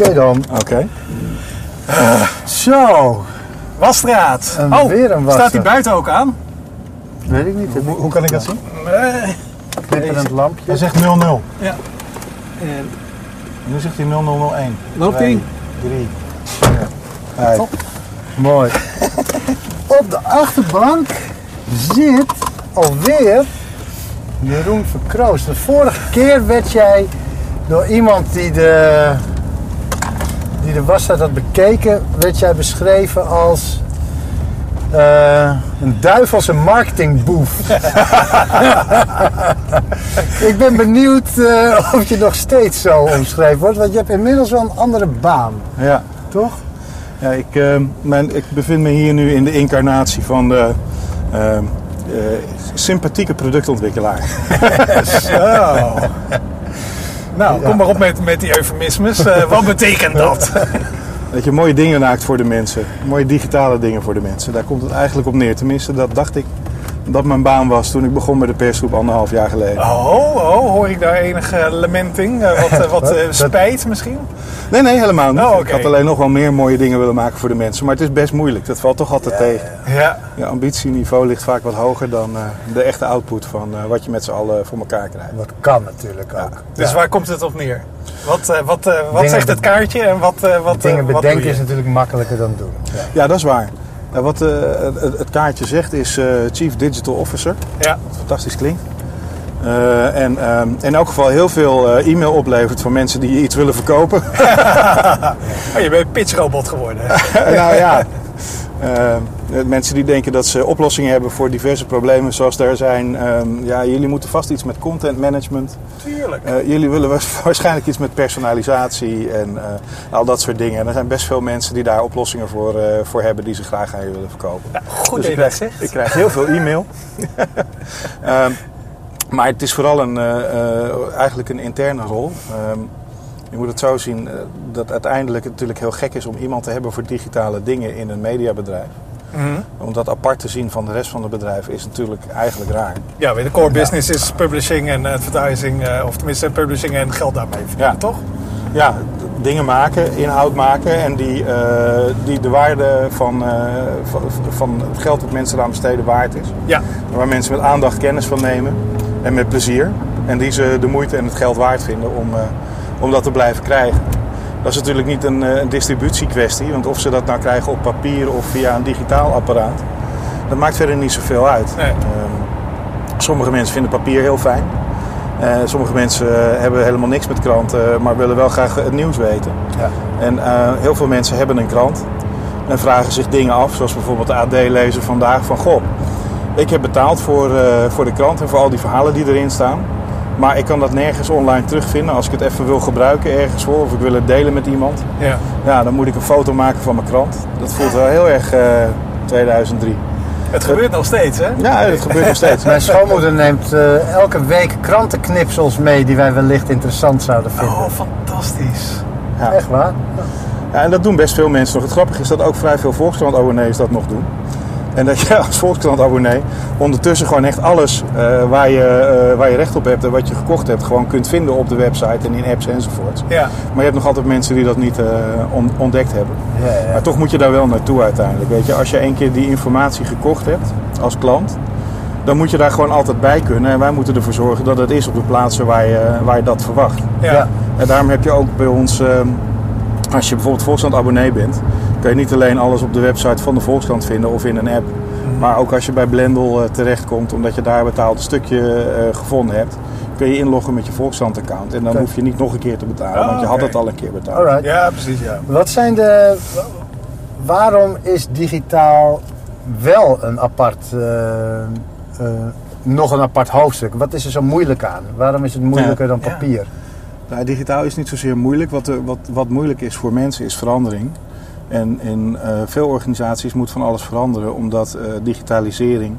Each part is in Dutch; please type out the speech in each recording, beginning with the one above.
Oké dan. Oké. Zo, Wasstraat. Oh, weer een staat die buiten ook aan? weet ik niet. Hoe, hoe kan ik dat zien? Nee. Knipperend lampje. Hij zegt 0-0. Ja. En Nu zegt hij 0001. loopt hij? 3. Ja. Top. Mooi. Op de achterbank zit alweer Jeroen Verkroost. De vorige keer werd jij door iemand die de, die de wasstraat had bekeken, werd jij beschreven als eh, een duivelse marketingboef. Ik ben benieuwd eh, of je nog steeds zo omschreven wordt, want je hebt inmiddels wel een andere baan, Ja. toch? Ja, ik, eh, mijn, ik bevind me hier nu in de incarnatie van de sympathieke productontwikkelaar. Zo. Nou, kom maar op met, met die eufemismes. Eh, wat betekent dat? Dat je mooie dingen maakt voor de mensen. Mooie digitale dingen voor de mensen. Daar komt het eigenlijk op neer. Tenminste, dat dacht ik dat mijn baan was toen ik begon bij de persgroep anderhalf jaar geleden. Oh, oh, hoor ik daar enige lamenting? Eh, wat eh, wat eh, Dat- spijt misschien? Nee, nee, helemaal niet. Oh. Ik had alleen nog wel meer mooie dingen willen maken voor de mensen. Maar het is best moeilijk. Dat valt toch altijd tegen. Ja. Je ambitieniveau ligt vaak wat hoger dan eh, de echte output van eh, wat je met z'n allen voor elkaar krijgt. Dat kan natuurlijk ook. Dus waar komt het op neer? Wat, eh, wat, eh, wat Dingen zegt het kaartje en wat, eh, wat, Dingen wat doe bedenken je? is natuurlijk makkelijker dan doen. Ja. Ja, dat is waar. Nou, wat eh, het, het kaartje zegt is eh, Chief Digital Officer. Ja. Wat fantastisch klinkt. Eh, en ehm, in elk geval heel veel e-mail oplevert van mensen die iets willen verkopen. Oh, je bent een pitchrobot geworden. nou ja, eh, mensen die denken dat ze oplossingen hebben voor diverse problemen zoals er zijn. ehm, ja, jullie moeten vast iets met content management. Tuurlijk. Eh, jullie willen wa- waarschijnlijk iets met personalisatie en al dat soort dingen. En er zijn best veel mensen die daar oplossingen voor, voor hebben die ze graag aan je willen verkopen. Goed Dus ik dat krijg, zegt. ik krijg heel veel e-mail. Ehm, maar het is vooral een, eigenlijk een interne rol. Ehm, je moet het zo zien eh, dat uiteindelijk het natuurlijk heel gek is om iemand te hebben voor digitale dingen in een mediabedrijf. Mhm. Om dat apart te zien van de rest van het bedrijf is natuurlijk eigenlijk raar. Ja, de core business is publishing en advertising, eh, of tenminste publishing en geld daarmee verdienen, Ja. toch? Ja, dingen maken, inhoud maken en die, eh, die de waarde van, van, van het geld dat mensen eraan besteden waard is. Ja. Waar mensen met aandacht kennis van nemen en met plezier. En die ze de moeite en het geld waard vinden om, om dat te blijven krijgen. Dat is natuurlijk niet een, eh, een distributiekwestie, want of ze dat nou krijgen op papier of via een digitaal apparaat, dat maakt verder niet zoveel uit. Nee. Ehm, sommige mensen vinden papier heel fijn. Eh, sommige mensen eh, hebben helemaal niks met kranten, maar willen wel graag het nieuws weten. Ja. En heel veel mensen hebben een krant en vragen zich dingen af, zoals bijvoorbeeld de AD-lezer vandaag van goh, ik heb betaald voor, voor de krant en voor al die verhalen die erin staan. Maar ik kan dat nergens online terugvinden. Als ik het even wil gebruiken ergens voor of ik wil het delen met iemand, Ja. ja, dan moet ik een foto maken van mijn krant. Dat voelt wel heel erg eh, 2003. Het gebeurt nog steeds, hè? Ja, dat gebeurt nog steeds. Mijn schoonmoeder neemt eh, elke week krantenknipsels mee die wij wellicht interessant zouden vinden. Oh, fantastisch. Ja. Echt waar? Ja, en dat doen best veel mensen nog. Het grappige is dat ook vrij veel Volkskrant-abonnees dat nog doen. En dat je als Volkskrant-abonnee ondertussen gewoon echt alles eh, waar, je, eh, waar je recht op hebt en wat je gekocht hebt, gewoon kunt vinden op de website en in apps enzovoort. Ja. Maar je hebt nog altijd mensen die dat niet eh, on- ontdekt hebben. Ja, ja. Maar toch moet je daar wel naartoe uiteindelijk. Weet je, als je één keer die informatie gekocht hebt als klant, dan moet je daar gewoon altijd bij kunnen. En wij moeten ervoor zorgen dat het is op de plaatsen waar je, waar je dat verwacht. Ja. Ja. En daarom heb je ook bij ons, ehm, als je bijvoorbeeld Volkskrant abonnee bent, kan je niet alleen alles op de website van de Volkskrant vinden of in een app. Maar ook als je bij Blendel eh, terechtkomt, omdat je daar een bepaald stukje eh, gevonden hebt, kun je inloggen met je Volkskrant account. En dan hoef je niet nog een keer te betalen, Ah, want je had oké. het al een keer betaald. Alright. Ja, precies, ja. Wat zijn de. Waarom is digitaal wel een apart. eh, eh, nog een apart hoofdstuk? Wat is er zo moeilijk aan? Waarom is het moeilijker dan Ja. papier? Nou, digitaal is niet zozeer moeilijk. Wat, wat, wat moeilijk is voor mensen is verandering. En in eh, veel organisaties moet van alles veranderen, omdat eh, digitalisering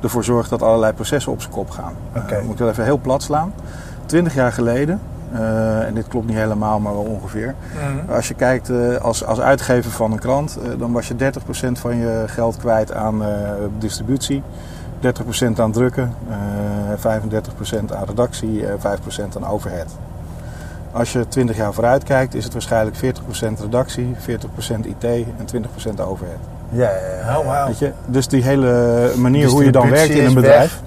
ervoor zorgt dat allerlei processen op zijn kop gaan. Eh, moet ik wel even heel plat slaan. Twintig jaar geleden, en dit klopt niet helemaal, maar wel ongeveer. Mhm. Als je kijkt als, als uitgever van een krant, dan was je 30% van je geld kwijt aan distributie. 30% aan drukken, eh 35% aan redactie, eh 5% aan overhead. Als je 20 jaar vooruit kijkt, is het waarschijnlijk 40% redactie, 40% IT en 20% overhead. Ja, ja. Oh. Weet je? Dus die hele manier hoe je dan werkt in een bedrijf,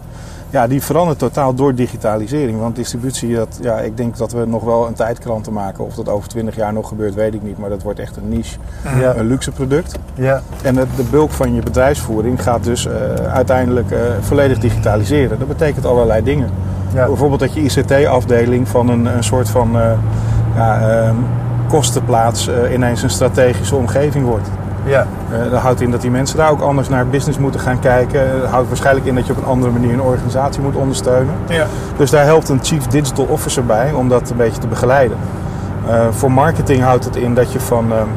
ja, die verandert totaal door digitalisering. Want distributie, dat, ja, ik denk dat we nog wel een tijdkranten maken. Of dat over 20 jaar nog gebeurt, weet ik niet. Maar dat wordt echt een niche, Ja, een luxe product. ja, En het- de bulk van je bedrijfsvoering gaat dus eh, uiteindelijk eh, volledig digitaliseren. Dat betekent allerlei dingen. Ja. Bijvoorbeeld dat je ICT-afdeling van een, een soort van eh, ja, ehm, kostenplaats eh, ineens een strategische omgeving wordt. ja. Eh, dat houdt in dat die mensen daar ook anders naar business moeten gaan kijken. Dat houdt waarschijnlijk in dat je op een andere manier een organisatie moet ondersteunen. Ja. Dus daar helpt een Chief Digital Officer bij om dat een beetje te begeleiden. Voor marketing houdt het in dat je van ehm,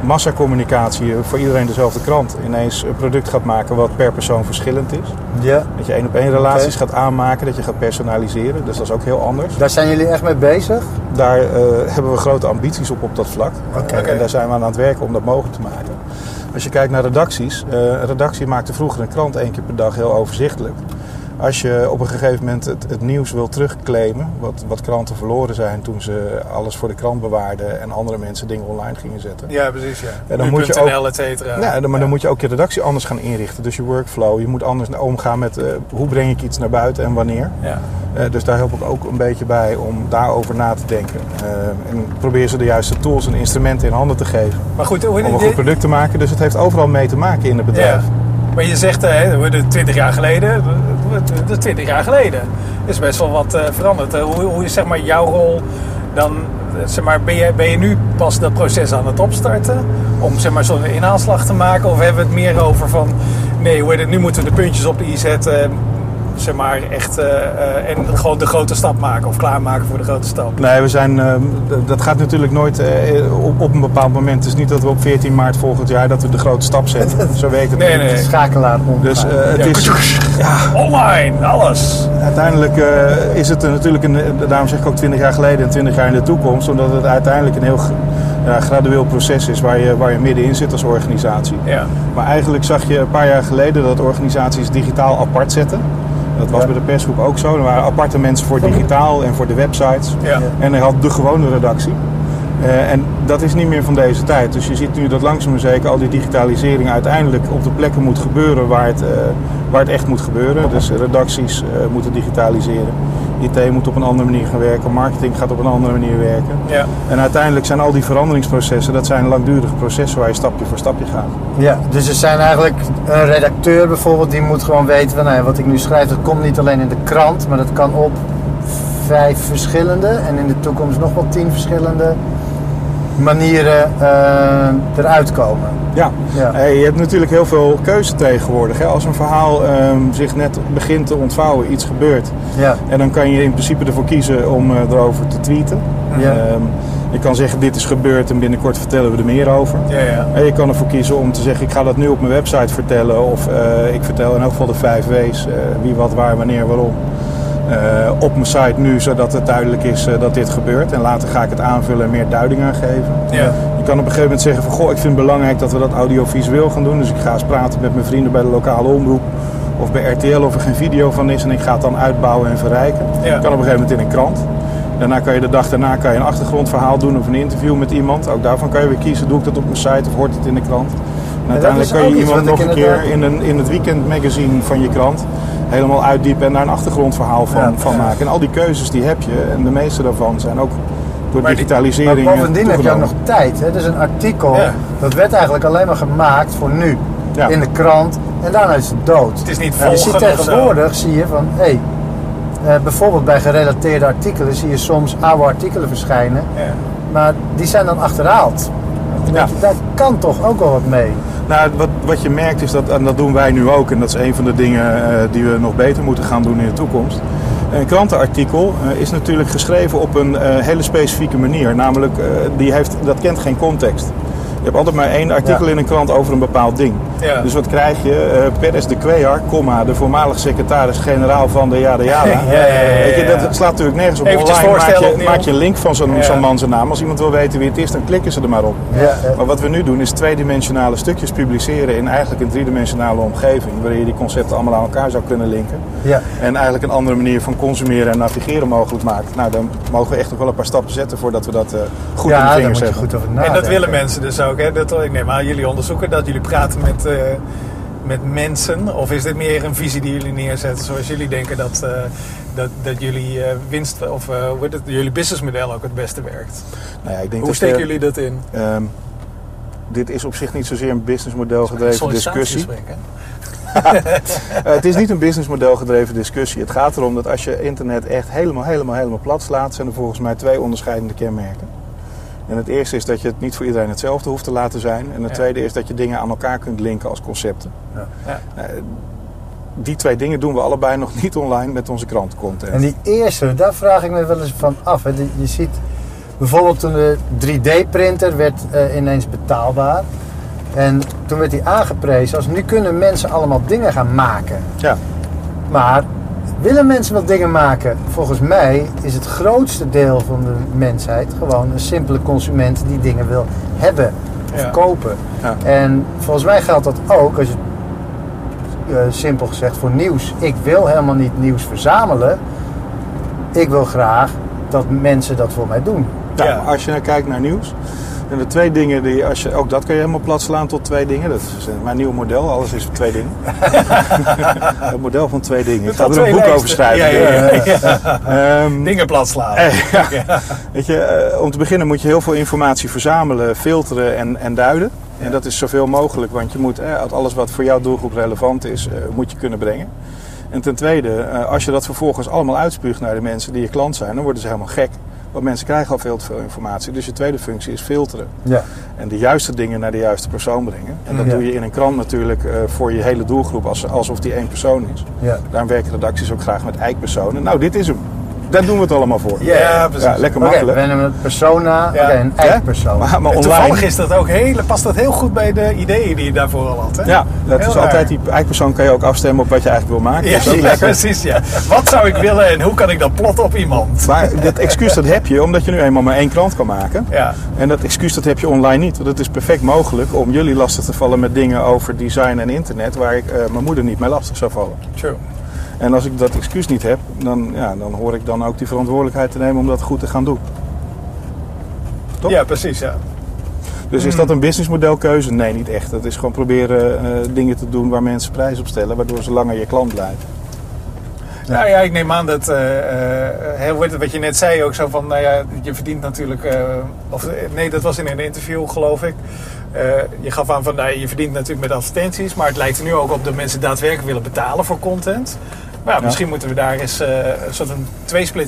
massacommunicatie, voor iedereen dezelfde krant, ineens een product gaat maken wat per persoon verschillend is. ja. Dat je één op één relaties gaat aanmaken, dat je gaat personaliseren. Dus dat is ook heel anders. Daar zijn jullie echt mee bezig? Daar eh, hebben we grote ambities op op dat vlak. Oké. En daar zijn we aan aan het werken om dat mogelijk te maken. Als je kijkt naar redacties, eh, een redactie maakte vroeger een krant één keer per dag heel overzichtelijk. Als je op een gegeven moment het, het nieuws wil terugclaimen, wat, wat kranten verloren zijn toen ze alles voor de krant bewaarden en andere mensen dingen online gingen zetten. Ja, precies. Ja. En dan moet je Nu.nl, et cetera. Ja, maar dan moet je ook je redactie anders gaan inrichten. Dus je workflow, je moet anders omgaan met eh, hoe breng ik iets naar buiten en wanneer. Ja. Eh, dus daar help ik ook een beetje bij om daarover na te denken. Eh, en probeer ze de juiste tools en instrumenten in handen te geven Maar goed, hoe, om een goed product te maken. Dus het heeft overal mee te maken in het bedrijf. Ja. Maar je zegt, eh, hè, de 20 jaar geleden, de 20 jaar geleden is best wel wat eh, veranderd. Eh, Hoe, hoe is zeg maar jouw rol dan? Zeg maar, ben, je, ben je nu pas dat proces aan het opstarten om zeg maar, zo'n inhaalslag te maken? Of hebben we het meer over van nee, nu moeten we de puntjes op de i zetten, zeg maar echt eh, eh, en gewoon de grote stap maken of klaarmaken voor de grote stap? Nee, we zijn, eh, d- dat gaat natuurlijk nooit eh, op, op een bepaald moment. Het is niet dat we op 14 maart volgend jaar dat we de grote stap zetten. Zo werkt het Nee, niet. nee. Schakelaar om. Dus het Ja. is, ja, Online, alles. uiteindelijk is het natuurlijk, een, daarom zeg ik ook 20 jaar geleden en 20 jaar in de toekomst. Omdat het uiteindelijk een heel ja, gradueel proces is waar je, waar je middenin zit als organisatie. Ja. Maar eigenlijk zag je een paar jaar geleden dat organisaties digitaal apart zetten. Dat was bij de persgroep ook zo. Er waren aparte mensen voor digitaal en voor de websites. En hij had de gewone redactie. Eh, en dat is niet meer van deze tijd. Dus je ziet nu dat langzaam maar zeker al die digitalisering uiteindelijk op de plekken moet gebeuren waar het, eh, waar het echt moet gebeuren. Dus redacties eh, moeten digitaliseren. IT moet op een andere manier gaan werken. Marketing gaat op een andere manier werken. Ja. En uiteindelijk zijn al die veranderingsprocessen, dat zijn langdurige processen waar je stapje voor stapje gaat. Ja, dus er zijn eigenlijk een redacteur bijvoorbeeld, die moet gewoon weten van nou wat ik nu schrijf, dat komt niet alleen in de krant, maar dat kan op vijf verschillende en in de toekomst nog wel tien verschillende manieren eh, eruit komen. Ja, Ja. Hey, je hebt natuurlijk heel veel keuze tegenwoordig. Hè? Als een verhaal ehm, zich net begint te ontvouwen, iets gebeurt. Ja, En dan kan je in principe ervoor kiezen om eh, erover te tweeten. Ja. Ehm, je kan zeggen dit is gebeurd en binnenkort vertellen we er meer over. Ja, ja. En je kan ervoor kiezen om te zeggen ik ga dat nu op mijn website vertellen. Of eh, ik vertel in elk geval de vijf W's. wie, wat, waar, wanneer, waarom. Eh, op mijn site nu, zodat het duidelijk is eh, dat dit gebeurt. En later ga ik het aanvullen en meer duiding aan geven. Ja. Je kan op een gegeven moment zeggen van goh, ik vind het belangrijk dat we dat audiovisueel gaan doen. Dus ik ga eens praten met mijn vrienden bij de lokale omroep of bij RTL of er geen video van is en ik ga het dan uitbouwen en verrijken. Ja. Kan op een gegeven moment in een krant. Daarna kan je de dag daarna kan je een achtergrondverhaal doen of een interview met iemand. Ook daarvan kan je weer kiezen, doe ik dat op mijn site of hoort het in de krant. En uiteindelijk is kan je iemand nog een keer in, een, in het weekendmagazine van je krant helemaal uitdiepen en daar een achtergrondverhaal van, Ja. van maken. En al die keuzes die heb je en de meeste daarvan zijn ook door Maar die- digitalisering maar eh, bovendien heb je ook nog tijd. Hè? Dus een artikel, Ja. dat werd eigenlijk alleen maar gemaakt voor nu. Ja. In de krant en daarna is het dood. Het is niet Ja, je ziet volgen tegenwoordig, zie je van, hé, hey, eh, bijvoorbeeld bij gerelateerde artikelen zie je soms oude artikelen verschijnen, Ja. maar die zijn dan achterhaald. Dan Ja. je, Daar kan toch ook wel wat mee. Nou, wat, wat je merkt is dat, en dat doen wij nu ook, en dat is een van de dingen eh, die we nog beter moeten gaan doen in de toekomst. Een krantenartikel eh, is natuurlijk geschreven op een eh, hele specifieke manier. Namelijk, die heeft, dat kent geen context. Je hebt altijd maar één artikel Ja. in een krant over een bepaald ding. Ja. Dus wat krijg je? Eh Perez de Cuellar, comma, de voormalig secretaris-generaal van de Yada Yada. Ja, ja, ja, ja, Weet je, ja. dat slaat natuurlijk nergens op. Eventjes Online maak voorstellen je, maak je een link van zo'n Ja. zo'n man zijn naam. Als iemand wil weten wie het is, dan klikken ze er maar op. Ja, ja. Maar wat we nu doen is tweedimensionale stukjes publiceren in eigenlijk een driedimensionale omgeving. Waarin je die concepten allemaal aan elkaar zou kunnen linken. ja. En eigenlijk een andere manier van consumeren en navigeren mogelijk maakt. Nou, dan mogen we echt nog wel een paar stappen zetten voordat we dat eh, goed in de vingers hebben. goed over En dat willen mensen dus ook. Hè? Dat, ik neem aan, jullie onderzoeken dat jullie praten met, eh, met mensen. Of is dit meer een visie die jullie neerzetten zoals jullie denken dat, eh, dat, dat jullie eh, winst of hoe het, jullie businessmodel ook het beste werkt? Nou ja, ik denk Hoe dat steken jullie dat in? ehm, dit is op zich niet zozeer een businessmodel gedreven discussie. Hè? Het is niet een businessmodel gedreven discussie. Het gaat erom dat als je internet echt helemaal, helemaal, helemaal plat slaat, zijn er volgens mij twee onderscheidende kenmerken. En het eerste is dat je het niet voor iedereen hetzelfde hoeft te laten zijn. En het Ja. tweede is dat je dingen aan elkaar kunt linken als concepten. Ja. Eh, die twee dingen doen we allebei nog niet online met onze krantencontent. En die eerste, daar vraag ik me wel eens van af. Hè. Je ziet bijvoorbeeld toen de 3D-printer werd eh, ineens betaalbaar. En toen werd die aangeprezen als nu kunnen mensen allemaal dingen gaan maken. Ja, Maar willen mensen wel dingen maken? Volgens mij is het grootste deel van de mensheid gewoon een simpele consument die dingen wil hebben of Ja. kopen. Ja. En volgens mij geldt dat ook, als je eh, simpel gezegd, voor nieuws. Ik wil helemaal niet nieuws verzamelen. Ik wil graag dat mensen dat voor mij doen. Ja, als je nou kijkt naar nieuws. En de twee dingen die, als je, ook dat kun je helemaal plat slaan tot twee dingen. Dat is eh, mijn nieuw model, alles is twee dingen. het model van twee dingen. Ik ga er een boek over schrijven. Ja, ja, ja, ja. Ehm, Dingen plat slaan. eh, ja. Weet je, eh, om te beginnen moet je heel veel informatie verzamelen, filteren en, en duiden. En dat is zoveel mogelijk, want je moet eh, alles wat voor jouw doelgroep relevant is, eh, moet je kunnen brengen. En ten tweede, eh, als je dat vervolgens allemaal uitspuugt naar de mensen die je klant zijn, dan worden ze helemaal gek. Want mensen krijgen al veel te veel informatie. Dus je tweede functie is filteren. Ja. En de juiste dingen naar de juiste persoon brengen. En dat Ja. doe je in een krant natuurlijk eh, voor je hele doelgroep, als, alsof die één persoon is. Ja. Daarom werken redacties ook graag met eikpersonen. Nou, dit is hem. Daar doen we het allemaal voor. Ja, precies. Ja, lekker Oké, we makkelijk. hebben een persona, Ja. een Ja? eikpersoon. Maar, maar En online... toevallig is dat ook heel, past dat heel goed bij de ideeën die je daarvoor al had. Hè? Ja, dat Heel is raar. altijd die eikpersoon kan je ook afstemmen op wat je eigenlijk wil maken. Ja, dat is ook ja, lekker. precies. Ja. Wat zou ik willen en hoe kan ik dat plotten op iemand? Maar dat excuus dat heb je omdat je nu eenmaal maar één krant kan maken. Ja, En dat excuus dat heb je online niet. Want het is perfect mogelijk om jullie lastig te vallen met dingen over design en internet waar ik eh, mijn moeder niet mee lastig zou vallen. true. En als ik dat excuus niet heb, dan, ja, dan hoor ik dan ook die verantwoordelijkheid te nemen om dat goed te gaan doen. Toch? Ja, precies. Ja. Dus is dat een businessmodelkeuze? Nee, niet echt. Dat is gewoon proberen eh, dingen te doen waar mensen prijs op stellen, waardoor ze langer je klant blijven. Nou ja, ik neem aan dat, eh, eh, heet het, wat je net zei ook zo van, nou ja, je verdient natuurlijk, eh, of nee, dat was in een interview geloof ik. Eh, je gaf aan van, nou, je verdient natuurlijk met advertenties, maar het lijkt er nu ook op dat mensen daadwerkelijk willen betalen voor content. Ja. misschien moeten we daar eens eh, een soort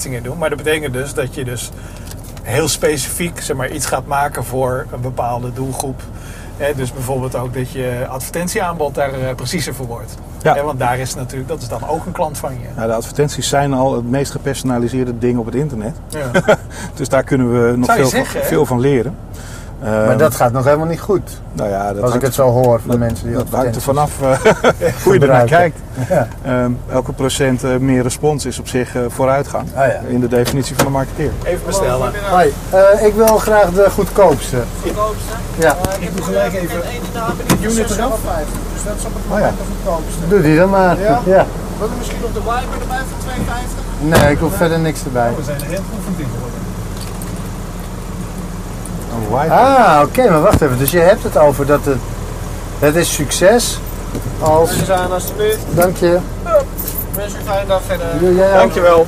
in doen. Maar dat betekent dus dat je dus heel specifiek zeg maar, iets gaat maken voor een bepaalde doelgroep. Hè, dus bijvoorbeeld ook dat je advertentieaanbod daar eh, preciezer voor wordt. Ja. Want daar is natuurlijk, dat is dan ook een klant van je. Nou, de advertenties zijn al het meest gepersonaliseerde ding op het internet. Ja. Dus daar kunnen we nog veel, zeggen, van, veel van leren. Maar Ehm, dat gaat nog helemaal niet goed. nou ja, dat Als ik het zo hoor van de dat- mensen die dat hangt er vanaf eh, hoe je ernaar kijkt. Ja. Ehm, elke procent eh, meer respons is op zich eh, vooruitgang. Ah, ja. In de definitie van de marketeer. Even bestellen. Hoi, eh, ik wil graag de goedkoopste. goedkoopste. Ja, Ik doe gelijk even unit eraf. Dus dat is op het Oh ja. moment de goedkoopste. doe die dan maar. Ja? ja. Wil je misschien nog de wiper erbij voor 2,50? Nee, ik hoef verder niks erbij. We zijn er heel in geworden. Ah, oké, maar wacht even. Dus je hebt het over dat het, het is succes als... Dus aan alsjeblieft. Dank je. Wens je een fijne dag verder. Doe jij ook? Dankjewel.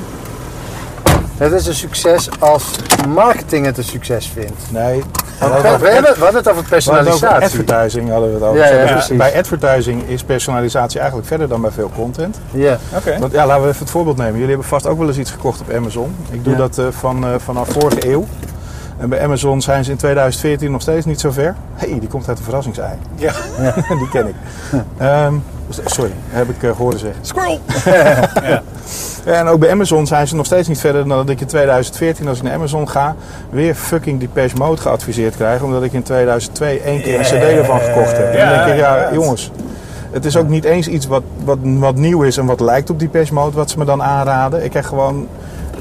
Het is een succes als marketing het een succes vindt. Nee, Want we, we hebben, we hadden het over we hadden het over personalisatie. advertising hadden we het over. Ja, ja, precies. Bij advertising is personalisatie eigenlijk verder dan bij veel content. Ja. Oké. Want, ja, laten we even het voorbeeld nemen. Jullie hebben vast ook wel eens iets gekocht op Amazon. Ik doe Ja. dat eh, van, eh, vanaf vorige eeuw. En bij Amazon zijn ze in 2014 nog steeds niet zo ver. Hé, hey, die komt uit de verrassingsei. Ja. die ken ik. Ehm, Sorry, heb ik eh, horen zeggen. Squirrel! Ja, en ook bij Amazon zijn ze nog steeds niet verder dan dat ik in 2014, als ik naar Amazon ga, weer fucking Depeche Mode geadviseerd krijg. Omdat ik in 2002 één keer een cd ervan gekocht heb. En dan denk ik, ja, Ja, jongens. Het is ook niet eens iets wat, wat, wat nieuw is en wat lijkt op Depeche Mode, wat ze me dan aanraden. Ik krijg gewoon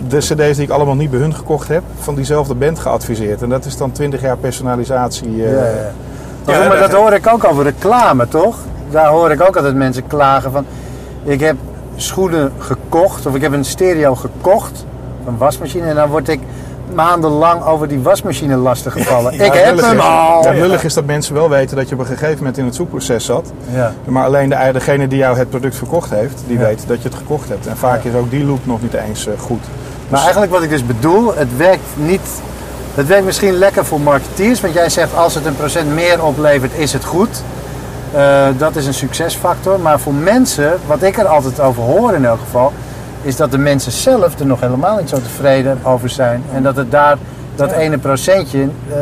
de cd's die ik allemaal niet bij hun gekocht heb, van diezelfde band geadviseerd. En dat is dan 20 jaar personalisatie. eh, Ja, ja. Maar, Ja, maar dat- hoor ik ook over reclame, toch? Daar hoor ik ook altijd mensen klagen van... Ik heb schoenen gekocht, of ik heb een stereo gekocht, een wasmachine... en dan word ik maandenlang over die wasmachine lastig gevallen. Ja, ik heb hem is- al! Ja, lullig is dat mensen wel weten dat je op een gegeven moment in het zoekproces zat. Ja. Maar alleen de, degene die jou het product verkocht heeft, die weet dat je het gekocht hebt. En vaak is ook die loop nog niet eens eh, goed. Maar eigenlijk wat ik dus bedoel, het werkt niet... Het werkt misschien lekker voor marketeers, want jij zegt als het een procent meer oplevert, is het goed. Eh, dat is een succesfactor. Maar voor mensen, wat ik er altijd over hoor in elk geval, is dat de mensen zelf er nog helemaal niet zo tevreden over zijn. En dat het daar, dat ene procentje, eh,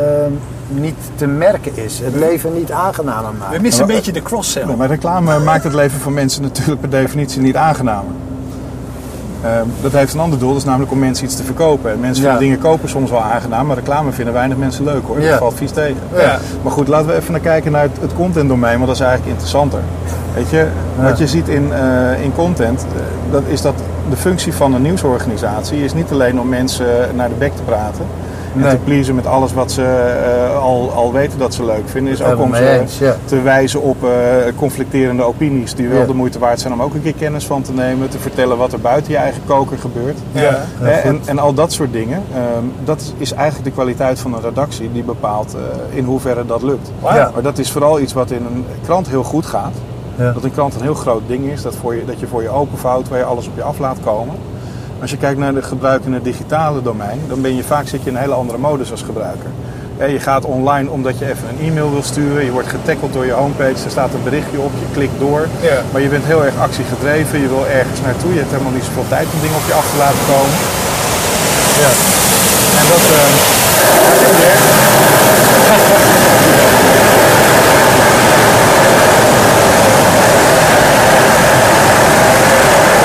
niet te merken is. Het leven niet aangenamer maakt. We missen een beetje de cross-sell. Maar reclame maakt het leven van mensen natuurlijk per definitie niet aangenamer. Ehm, dat heeft een ander doel, dat is namelijk om mensen iets te verkopen. En mensen Ja. vinden dingen kopen soms wel aangenaam, maar reclame vinden weinig mensen leuk hoor. Ja. Dat valt vies tegen. Ja. Maar goed, laten we even naar kijken naar het, het contentdomein, want dat is eigenlijk interessanter. Weet je, wat je ziet in, eh, in content, eh, dat is dat de functie van een nieuwsorganisatie is niet alleen om mensen naar de bek te praten. En Nee. te pleasen met alles wat ze eh, al, al weten dat ze leuk vinden. Is ook om ze eens, ja. te wijzen op eh, conflicterende opinies die wel Ja. de moeite waard zijn om ook een keer kennis van te nemen. Te vertellen wat er buiten je eigen koker gebeurt. Ja. Hè, en, en al dat soort dingen. ehm, dat is eigenlijk de kwaliteit van een redactie die bepaalt eh, in hoeverre dat lukt. Ja. Maar dat is vooral iets wat in een krant heel goed gaat. Ja. Dat een krant een heel groot ding is. Dat, voor je, dat je voor je openvouwt, waar je alles op je af laat komen. Als je kijkt naar de gebruik in het digitale domein, dan ben je vaak zit je in een hele andere modus als gebruiker. Je gaat online omdat je even een e-mail wil sturen. Je wordt getackeld door je homepage. Er staat een berichtje op. Je klikt door. Ja. Maar je bent heel erg actiegedreven. Je wil ergens naartoe. Je hebt helemaal niet zoveel tijd om dingen op je af te laten komen. Ja. En dat. eh,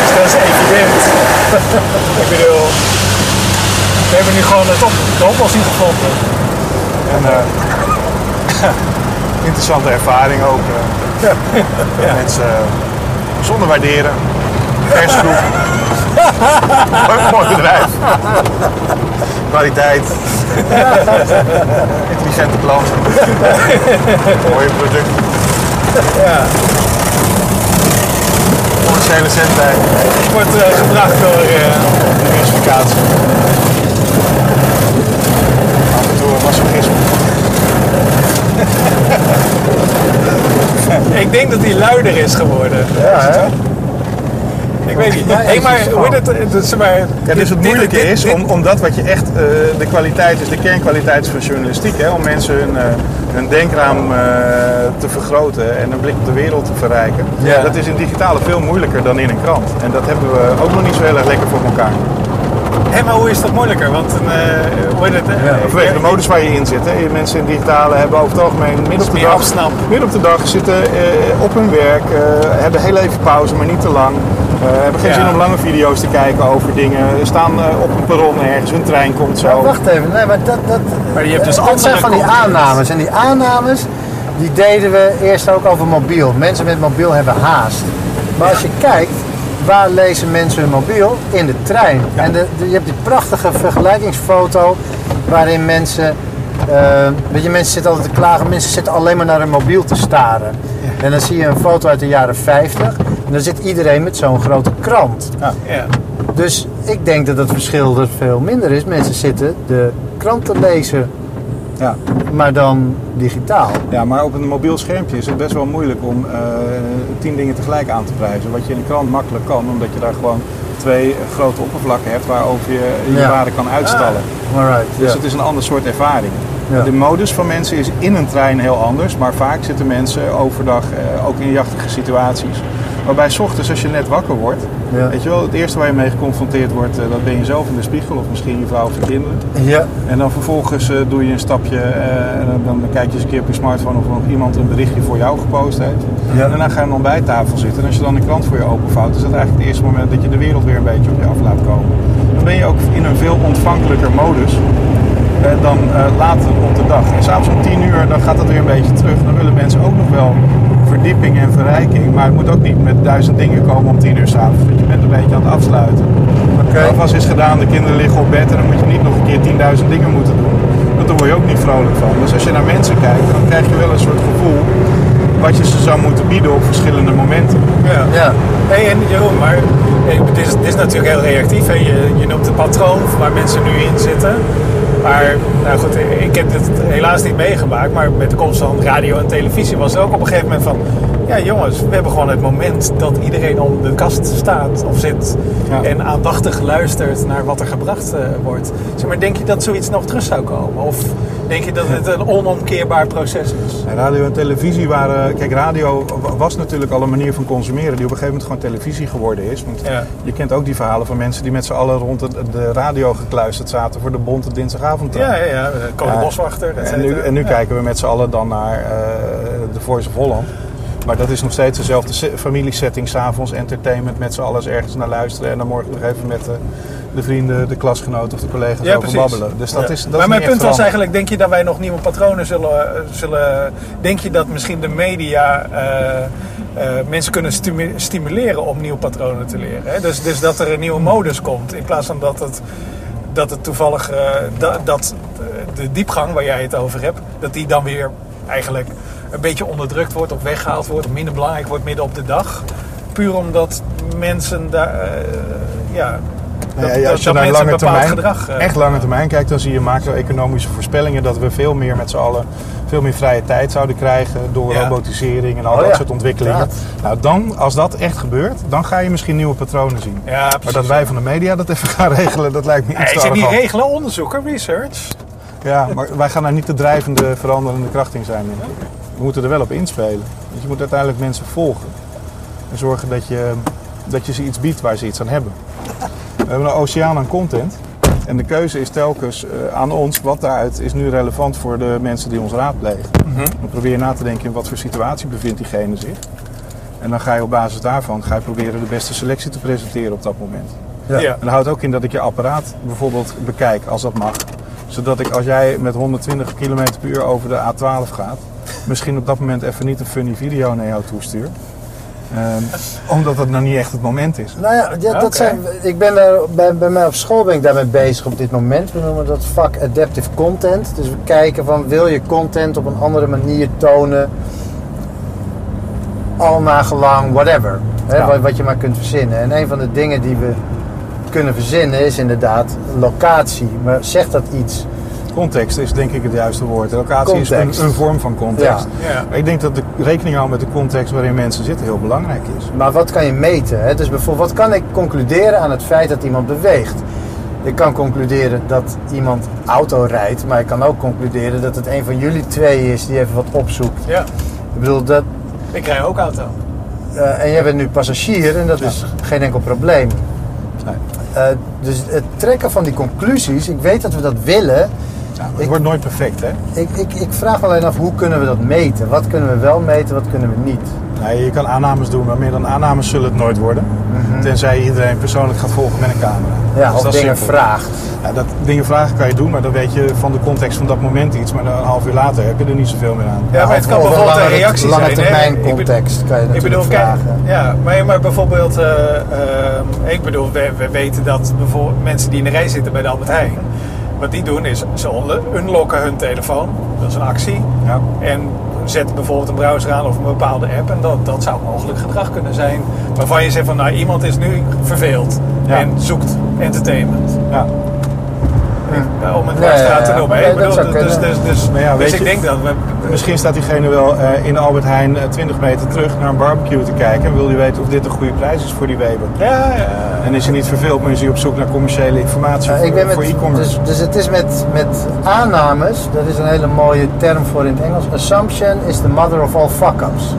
Dus dat is evident. ik bedoel, we hebben nu gewoon het op, de oplossing gevonden. En eh, interessante ervaring ook. eh. Mensen eh, zonder waarderen. Persgroep. mooi, bedrijf. Kwaliteit. Intelligente klanten. Mooie producten. Ja. Commerciële zendtijd. Wordt eh, gebracht door eh, Diversificatie. Ik denk dat hij luider is geworden. Ja, hè? Ik weet niet. Ja, Hey, maar is het hoe het, het, het, maar, Ja, dus het dit- moeilijke dit- is, dit- om, omdat wat je echt, eh, de kwaliteit is, de kernkwaliteit is van journalistiek, hè, om mensen hun, eh, hun denkraam eh, te vergroten en een blik op de wereld te verrijken. Ja. Dat is in digitale veel moeilijker dan in een krant. En dat hebben we ook nog niet zo heel erg lekker voor elkaar. Hé, maar hoe is dat moeilijker? Want een, eh, hoe heet het? eh, Ja, Vanwege de modus waar je in zit. Hè. Mensen in digitale hebben over het algemeen midden op de meer dag, afsnap. midden op de dag zitten eh, op hun werk, eh, hebben heel even pauze, maar niet te lang. Eh, hebben geen Ja. zin om lange video's te kijken over dingen. Staan eh, op een perron ergens, hun trein komt zo. Wacht even, nee, maar dat, dat, Maar je hebt dus dat zijn van die aannames. En die aannames, die deden we eerst ook over mobiel. Mensen met mobiel hebben haast. Maar als je kijkt, waar lezen mensen hun mobiel? In de trein. En de, de- je hebt die prachtige vergelijkingsfoto waarin mensen... eh, weet je, mensen zitten altijd te klagen, mensen zitten alleen maar naar hun mobiel te staren. En dan zie je een foto uit de jaren 50 en dan zit iedereen met zo'n grote krant. Ja. Dus ik denk dat het verschil er veel minder is. Mensen zitten de krant te lezen, Ja. maar dan digitaal. Ja, maar op een mobiel schermpje is het best wel moeilijk om eh, tien dingen tegelijk aan te prijzen. Wat je in een krant makkelijk kan, omdat je daar gewoon twee grote oppervlakken hebt waarover je je Ja. waarde kan uitstallen. Alright, Dus ja. het is een ander soort ervaring. Ja. De modus van mensen is in een trein heel anders, maar vaak zitten mensen overdag eh, ook in jachtige situaties. Waarbij 's ochtends als je net wakker wordt, Ja. weet je wel, het eerste waar je mee geconfronteerd wordt, eh, dat ben je zelf in de spiegel of misschien je vrouw of je kinderen. Ja. En dan vervolgens eh, doe je een stapje en dan, dan kijk je eens een keer op je smartphone of nog iemand een berichtje voor jou gepost heeft. Ja. En daarna ga je aan de ontbijttafel zitten. En als je dan een krant voor je openvouwt, is dat eigenlijk het eerste moment dat je de wereld weer een beetje op je af laat komen. Dan ben je ook in een veel ontvankelijker modus dan eh, later op de dag. En s'avonds om 10 uur dan gaat dat weer een beetje terug. Dan willen mensen ook nog wel verdieping en verrijking. Maar het moet ook niet met duizend dingen komen om 10 uur s'avonds. Want je bent een beetje aan het afsluiten. De afwas is gedaan, de kinderen liggen op bed en dan moet je niet nog een keer 10.000 dingen moeten doen. Want daar word je ook niet vrolijk van. Dus als je naar mensen kijkt, dan krijg je wel een soort gevoel wat je ze zou moeten bieden op verschillende momenten. Ja. Ja. Hey, en Jeroen, maar eh, dit is, dit is natuurlijk heel reactief. Hè? Je, je noemt het patroon waar mensen nu in zitten. Maar nou goed, ik heb dit helaas niet meegemaakt. Maar met de komst radio en televisie was het ook op een gegeven moment van... Ja jongens, we hebben gewoon het moment dat iedereen om de kast staat of zit... Ja. en aandachtig luistert naar wat er gebracht eh, wordt. Zeg maar, denk je dat zoiets nog terug zou komen? Of denk je dat het een onomkeerbaar proces is? En radio en televisie waren. Kijk, radio wa- was natuurlijk al een manier van consumeren die op een gegeven moment gewoon televisie geworden is. Want Ja. je kent ook die verhalen van mensen die met z'n allen rond de, de radio gekluisterd zaten voor de bonte dinsdagavond. Ja, ja, ja. Code Ja. Boswachter, En nu, en nu kijken we met z'n allen dan naar eh The Voice of Holland. Maar dat is nog steeds dezelfde se- familiesetting. S'avonds entertainment met z'n allen ergens naar luisteren. En dan morgen nog even met de, de vrienden, de klasgenoten of de collega's Ja, over precies. babbelen. Dus dat Ja. is dat maar is mijn punt was eigenlijk, denk je dat wij nog nieuwe patronen zullen... eh, zullen denk je dat misschien de media eh, eh, mensen kunnen stimu- stimuleren om nieuwe patronen te leren? Hè? Dus, dus dat er een nieuwe modus komt in plaats van dat het, dat het toevallig... eh, dat, dat eh, de diepgang waar jij het over hebt, dat die dan weer eigenlijk een beetje onderdrukt wordt of weggehaald wordt of minder belangrijk wordt midden op de dag. Puur omdat mensen daar... eh, ja, Nou dat, ja, dat, als je naar lange termijn, gedrag... eh, echt lange termijn kijkt, dan zie je macro-economische voorspellingen dat we veel meer met z'n allen veel meer vrije tijd zouden krijgen door Ja. robotisering en al Oh dat ja, soort ontwikkelingen. Nou, dan, als dat echt gebeurt, dan ga je misschien nieuwe patronen zien. Ja, maar dat wij van de media dat even gaan regelen, dat lijkt me iets te is het niet regelen, onderzoeken, research? Ja, maar wij gaan daar niet de drijvende, veranderende kracht in zijn. denk ik. We moeten er wel op inspelen. Want je moet uiteindelijk mensen volgen. En zorgen dat je, dat je ze iets biedt waar ze iets aan hebben. We hebben een oceaan aan content. En de keuze is telkens eh, aan ons. Wat daaruit is nu relevant voor de mensen die ons raadplegen. Dan probeer je na te denken in wat voor situatie bevindt diegene zich. En dan ga je op basis daarvan ga je proberen de beste selectie te presenteren op dat moment. Ja. Ja. En dat houdt ook in dat ik je apparaat bijvoorbeeld bekijk als dat mag. Zodat ik als jij met 120 km per uur over de A12 gaat, misschien op dat moment even niet een funny video naar jou toestuur. Ehm, omdat het nog niet echt het moment is. Nou ja, ja, dat zijn, ik ben er, bij, bij mij op school ben ik daarmee bezig op dit moment. We noemen dat vak adaptive content. Dus we kijken van wil je content op een andere manier tonen. Al nagelang, whatever. Hè, Ja. wat, wat je maar kunt verzinnen. En een van de dingen die we kunnen verzinnen is inderdaad locatie. Maar zegt dat iets? Context is denk ik het juiste woord. Locatie is een, een vorm van context. Ja. Ik denk dat de rekening houden met de context waarin mensen zitten heel belangrijk is. Maar wat kan je meten? Hè? Dus bijvoorbeeld, wat kan ik concluderen aan het feit dat iemand beweegt? Ik kan concluderen dat iemand auto rijdt, maar ik kan ook concluderen dat het een van jullie twee is die even wat opzoekt. Ja, Ik bedoel, dat, ik rij ook auto. eh, en jij bent nu passagier en dat is geen enkel probleem. Nee. Eh, dus het trekken van die conclusies, ik weet dat we dat willen. Ja, het Ik- wordt nooit perfect, hè? Ik, ik, ik vraag alleen af, hoe kunnen we dat meten? Wat kunnen we wel meten, wat kunnen we niet? Nee, je kan aannames doen, maar meer dan aannames zullen het nooit worden. Tenzij je iedereen persoonlijk gaat volgen met een camera. Mhm. Ja, Dus of dat is dingen simpel. vraagt. Ja, dat, dingen vragen kan je doen, maar dan weet je van de context van dat moment iets. Maar dan een half uur later heb je er niet zoveel meer aan. Ja, maar het kan bijvoorbeeld een lange- reactie lange zijn. hè? termijn Ik context kan je Ik bedoel, kijk, vragen. ja, maar, maar bijvoorbeeld, eh, eh, ik bedoel, we, we weten dat bijvoorbeeld mensen die in de rij zitten bij de Albert Heijn, wat die doen is, ze unlocken hun telefoon, dat is een actie, Ja. en zetten bijvoorbeeld een browser aan of een bepaalde app, en dat, dat zou mogelijk gedrag kunnen zijn, waarvan je zegt van, nou, iemand is nu verveeld Ja. en zoekt entertainment. Ja. Ja, om het ja, straat te noemen. Nee, bedoel, dus, dus, dus, Maar ja, dus weet ik je- denk dat we... Misschien staat diegene wel eh, in Albert Heijn eh, 20 meter terug naar een barbecue te kijken. En wil hij weten of dit een goede prijs is voor die Weber. Ja, ja, En is hij niet verveeld, maar is hij op zoek naar commerciële informatie voor, ik ben met, voor e-commerce. dus, dus het is met, met aannames, dat is een hele mooie term voor in het Engels. Assumption is the mother of all fuck-ups.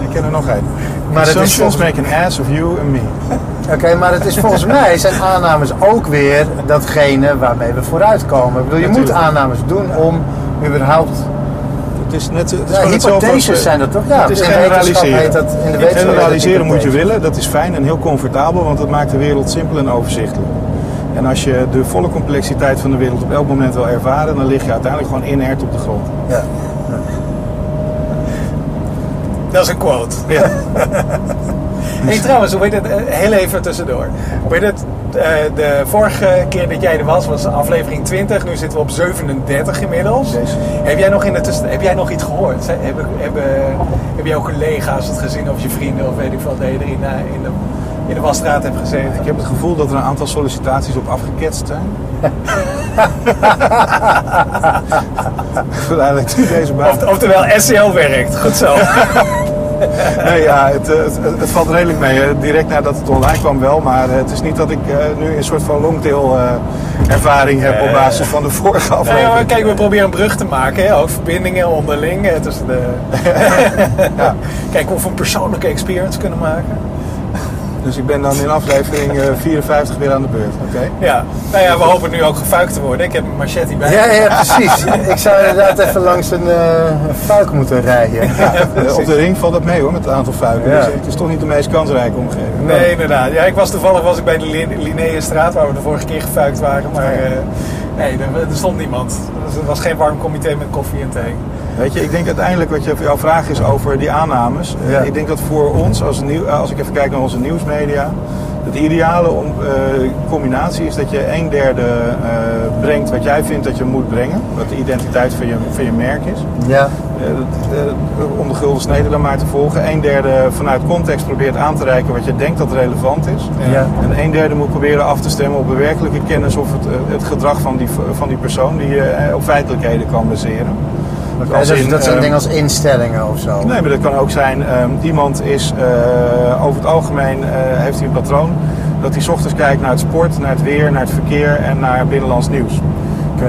Ik ken er nog één. Maar het is Assumptions volgens- make an ass of you and me. Oké, maar het is volgens mij zijn aannames ook weer datgene waarmee we vooruitkomen. Ik bedoel, je moet aannames doen om überhaupt. Het is net het is Ja, als, eh, zijn dat toch? Ja, het is generaliseren. dat- in de generaliseren moet je willen, dat is fijn en heel comfortabel, want dat maakt de wereld simpel en overzichtelijk. En als je de volle complexiteit van de wereld op elk moment wil ervaren, dan lig je uiteindelijk gewoon inert op de grond. Ja. Dat is een quote. Ja. Hey, trouwens, hoe heet het? eh, Heel even tussendoor. Hoe heet het? eh, de vorige keer dat jij er was, was aflevering 20. Nu zitten we op 37 inmiddels. Jezus. Heb jij nog, in de tussen, heb jij nog iets gehoord? Hebben, hebben, heb jouw collega's het gezien of je vrienden of weet ik veel, dat je er in, eh, in, de, in de wasstraat hebt gezeten? Ik heb het gevoel dat er een aantal sollicitaties op afgeketst zijn. Ik nu deze baan. Of, oftewel, SEO werkt. Goed zo. Nee, ja, het, eh, het, het valt redelijk mee. Direct nadat het online kwam wel. Maar eh, het is niet dat ik eh, nu een soort van longtail ervaring heb op basis van de vorige Nou ja, aflevering. maar kijk, we proberen een brug te maken. Hè? Ook verbindingen onderling tussen de... Kijk of we een persoonlijke experience kunnen maken. Dus ik ben dan in aflevering eh, 54 weer aan de beurt. Oké. Ja, nou ja, we hopen nu ook gefuikt te worden. Ik heb een machete bij. Ja, ja, precies. Ik zou inderdaad even langs een, eh, een fuik moeten rijden. Eh, op de ring valt dat mee hoor, met het aantal fuiken. Ja. Dus het is toch niet de meest kansrijke omgeving. Nee, inderdaad. Ja, ik was toevallig was ik bij de Lin- Linnaeusstraat, waar we de vorige keer gefuikt waren. Maar eh, nee, er, er stond niemand. Er was geen warm comité met koffie en thee. Weet je, ik denk uiteindelijk wat je, jouw vraag is over die aannames. Eh, Ja. Ik denk dat voor ons, als, nieuw, als ik even kijk naar onze nieuwsmedia, het ideale om, eh, combinatie is dat je een derde eh, brengt wat jij vindt dat je moet brengen. Wat de identiteit van je, van je merk is. Ja, Eh, dat, eh, om de gulden snede dan maar te volgen. Een derde vanuit context probeert aan te reiken wat je denkt dat relevant is. ja. En een derde moet proberen af te stemmen op de werkelijke kennis of het, eh, het gedrag van die, van die persoon die je eh, op feitelijkheden kan baseren. In, dat zijn ehm, dingen als instellingen of zo. Nee, maar dat kan ook zijn, ehm, iemand is eh, over het algemeen, eh, heeft hij een patroon dat hij 's ochtends kijkt naar het sport, naar het weer, naar het verkeer en naar binnenlands nieuws.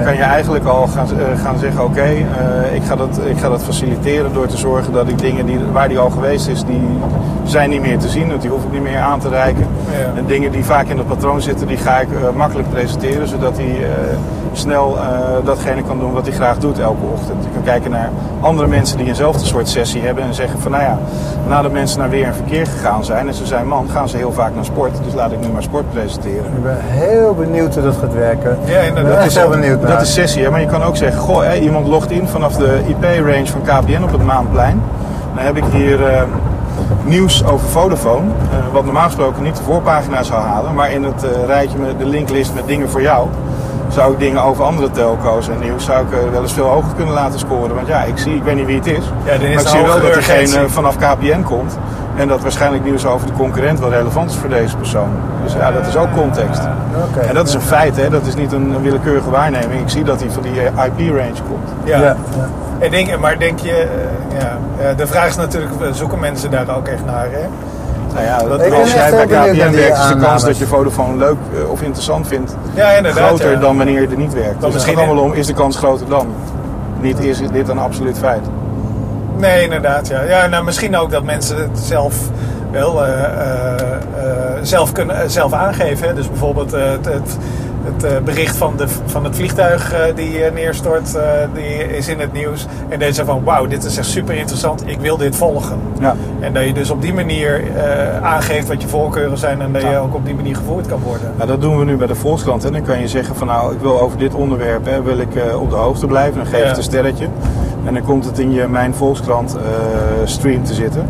Kan je eigenlijk al gaan, eh, gaan zeggen, oké, eh, ik, ga dat, ik ga dat faciliteren door te zorgen dat ik dingen die, waar die al geweest is, die zijn niet meer te zien. want Die hoef ik niet meer aan te reiken. Ja. En dingen die vaak in het patroon zitten, die ga ik eh, makkelijk presenteren, zodat hij eh, snel eh, datgene kan doen wat hij graag doet elke ochtend. Je kan kijken naar andere mensen die eenzelfde soort sessie hebben en zeggen van nou ja, nadat mensen naar weer en verkeer gegaan zijn en ze zijn man, gaan ze heel vaak naar sport. Dus laat ik nu maar sport presenteren. Ik ben heel benieuwd hoe dat gaat werken. Ja, inderdaad. Ik ben Dat echt heel benieuwd dat is sessie, hè? maar je kan ook zeggen, goh, hè, iemand logt in vanaf de IP-range van KPN op het Maanplein. Dan heb ik hier eh, nieuws over Vodafone, eh, wat normaal gesproken niet de voorpagina zou halen, maar in het eh, rijtje met de linklist met dingen voor jou, zou ik dingen over andere telco's en nieuws zou ik wel eens veel hoger kunnen laten scoren. Want ja, ik zie, ik weet niet wie het is, Ja, is maar ik zie wel dat diegene urgentie. vanaf KPN komt. En dat waarschijnlijk nieuws over de concurrent wel relevant is voor deze persoon. Dus ja, dat is ook context. Oké. En dat is een feit, hè? dat is niet een willekeurige waarneming. Ik zie dat hij van die eh, IP-range komt. Ja. Ja, ja. En denk, maar denk je, eh, ja, eh, de vraag is natuurlijk, zoeken mensen daar ook echt naar? Hè? Nou ja, dat, als jij bij KPN werkt, is de kans dat je Vodafone leuk of interessant vindt Ja, inderdaad. groter ja. dan wanneer je er niet werkt. Dus het misschien allemaal om, is de kans groter dan? Niet is dit een absoluut feit. Nee, inderdaad. Ja. Ja, nou, misschien ook dat mensen het zelf wel eh, eh, eh, zelf, kunnen, zelf aangeven. hè. Dus bijvoorbeeld het, het, het bericht van, de, van het vliegtuig die neerstort, die is in het nieuws. En deze van, wauw, dit is echt super interessant, ik wil dit volgen. Ja. En dat je dus op die manier aangeeft wat je voorkeuren zijn en dat je Ja. ook op die manier gevoerd kan worden. Nou, dat doen we nu bij de Volkskrant. En dan kan je zeggen van nou, ik wil over dit onderwerp hè, wil ik, op de hoogte blijven. Dan geef je Ja. het een sterretje. En dan komt het in je Mijn Volkskrant eh, stream te zitten.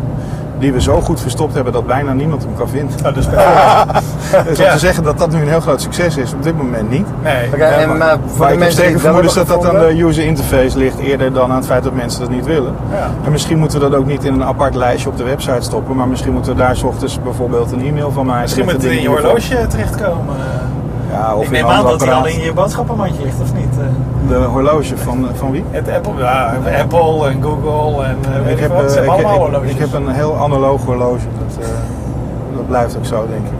Die we zo goed verstopt hebben dat bijna niemand hem kan vinden. Nou, dus Dus om Ja. te zeggen dat dat nu een heel groot succes is, op dit moment niet. nee. En maar voor Maar de ik mensen die wel vermoedens hebben dat dat aan de user interface ligt eerder dan aan het feit dat mensen dat niet willen. Ja. En misschien moeten we dat ook niet in een apart lijstje op de website stoppen, maar misschien moeten we daar 's ochtends bijvoorbeeld een e-mail van maken. Misschien met moet de het in je horloge terechtkomen. Ja, of ik neem aan dat hij al in je boodschappenmandje ligt, of niet? Eh, De horloge van, van wie? Het Apple, ja, Apple en Google en eh, weet ik, heb, wat. Ze eh, hebben ik, allemaal horloges. ik heb een heel analoog horloge. Dat, eh, dat blijft ook zo, denk ik.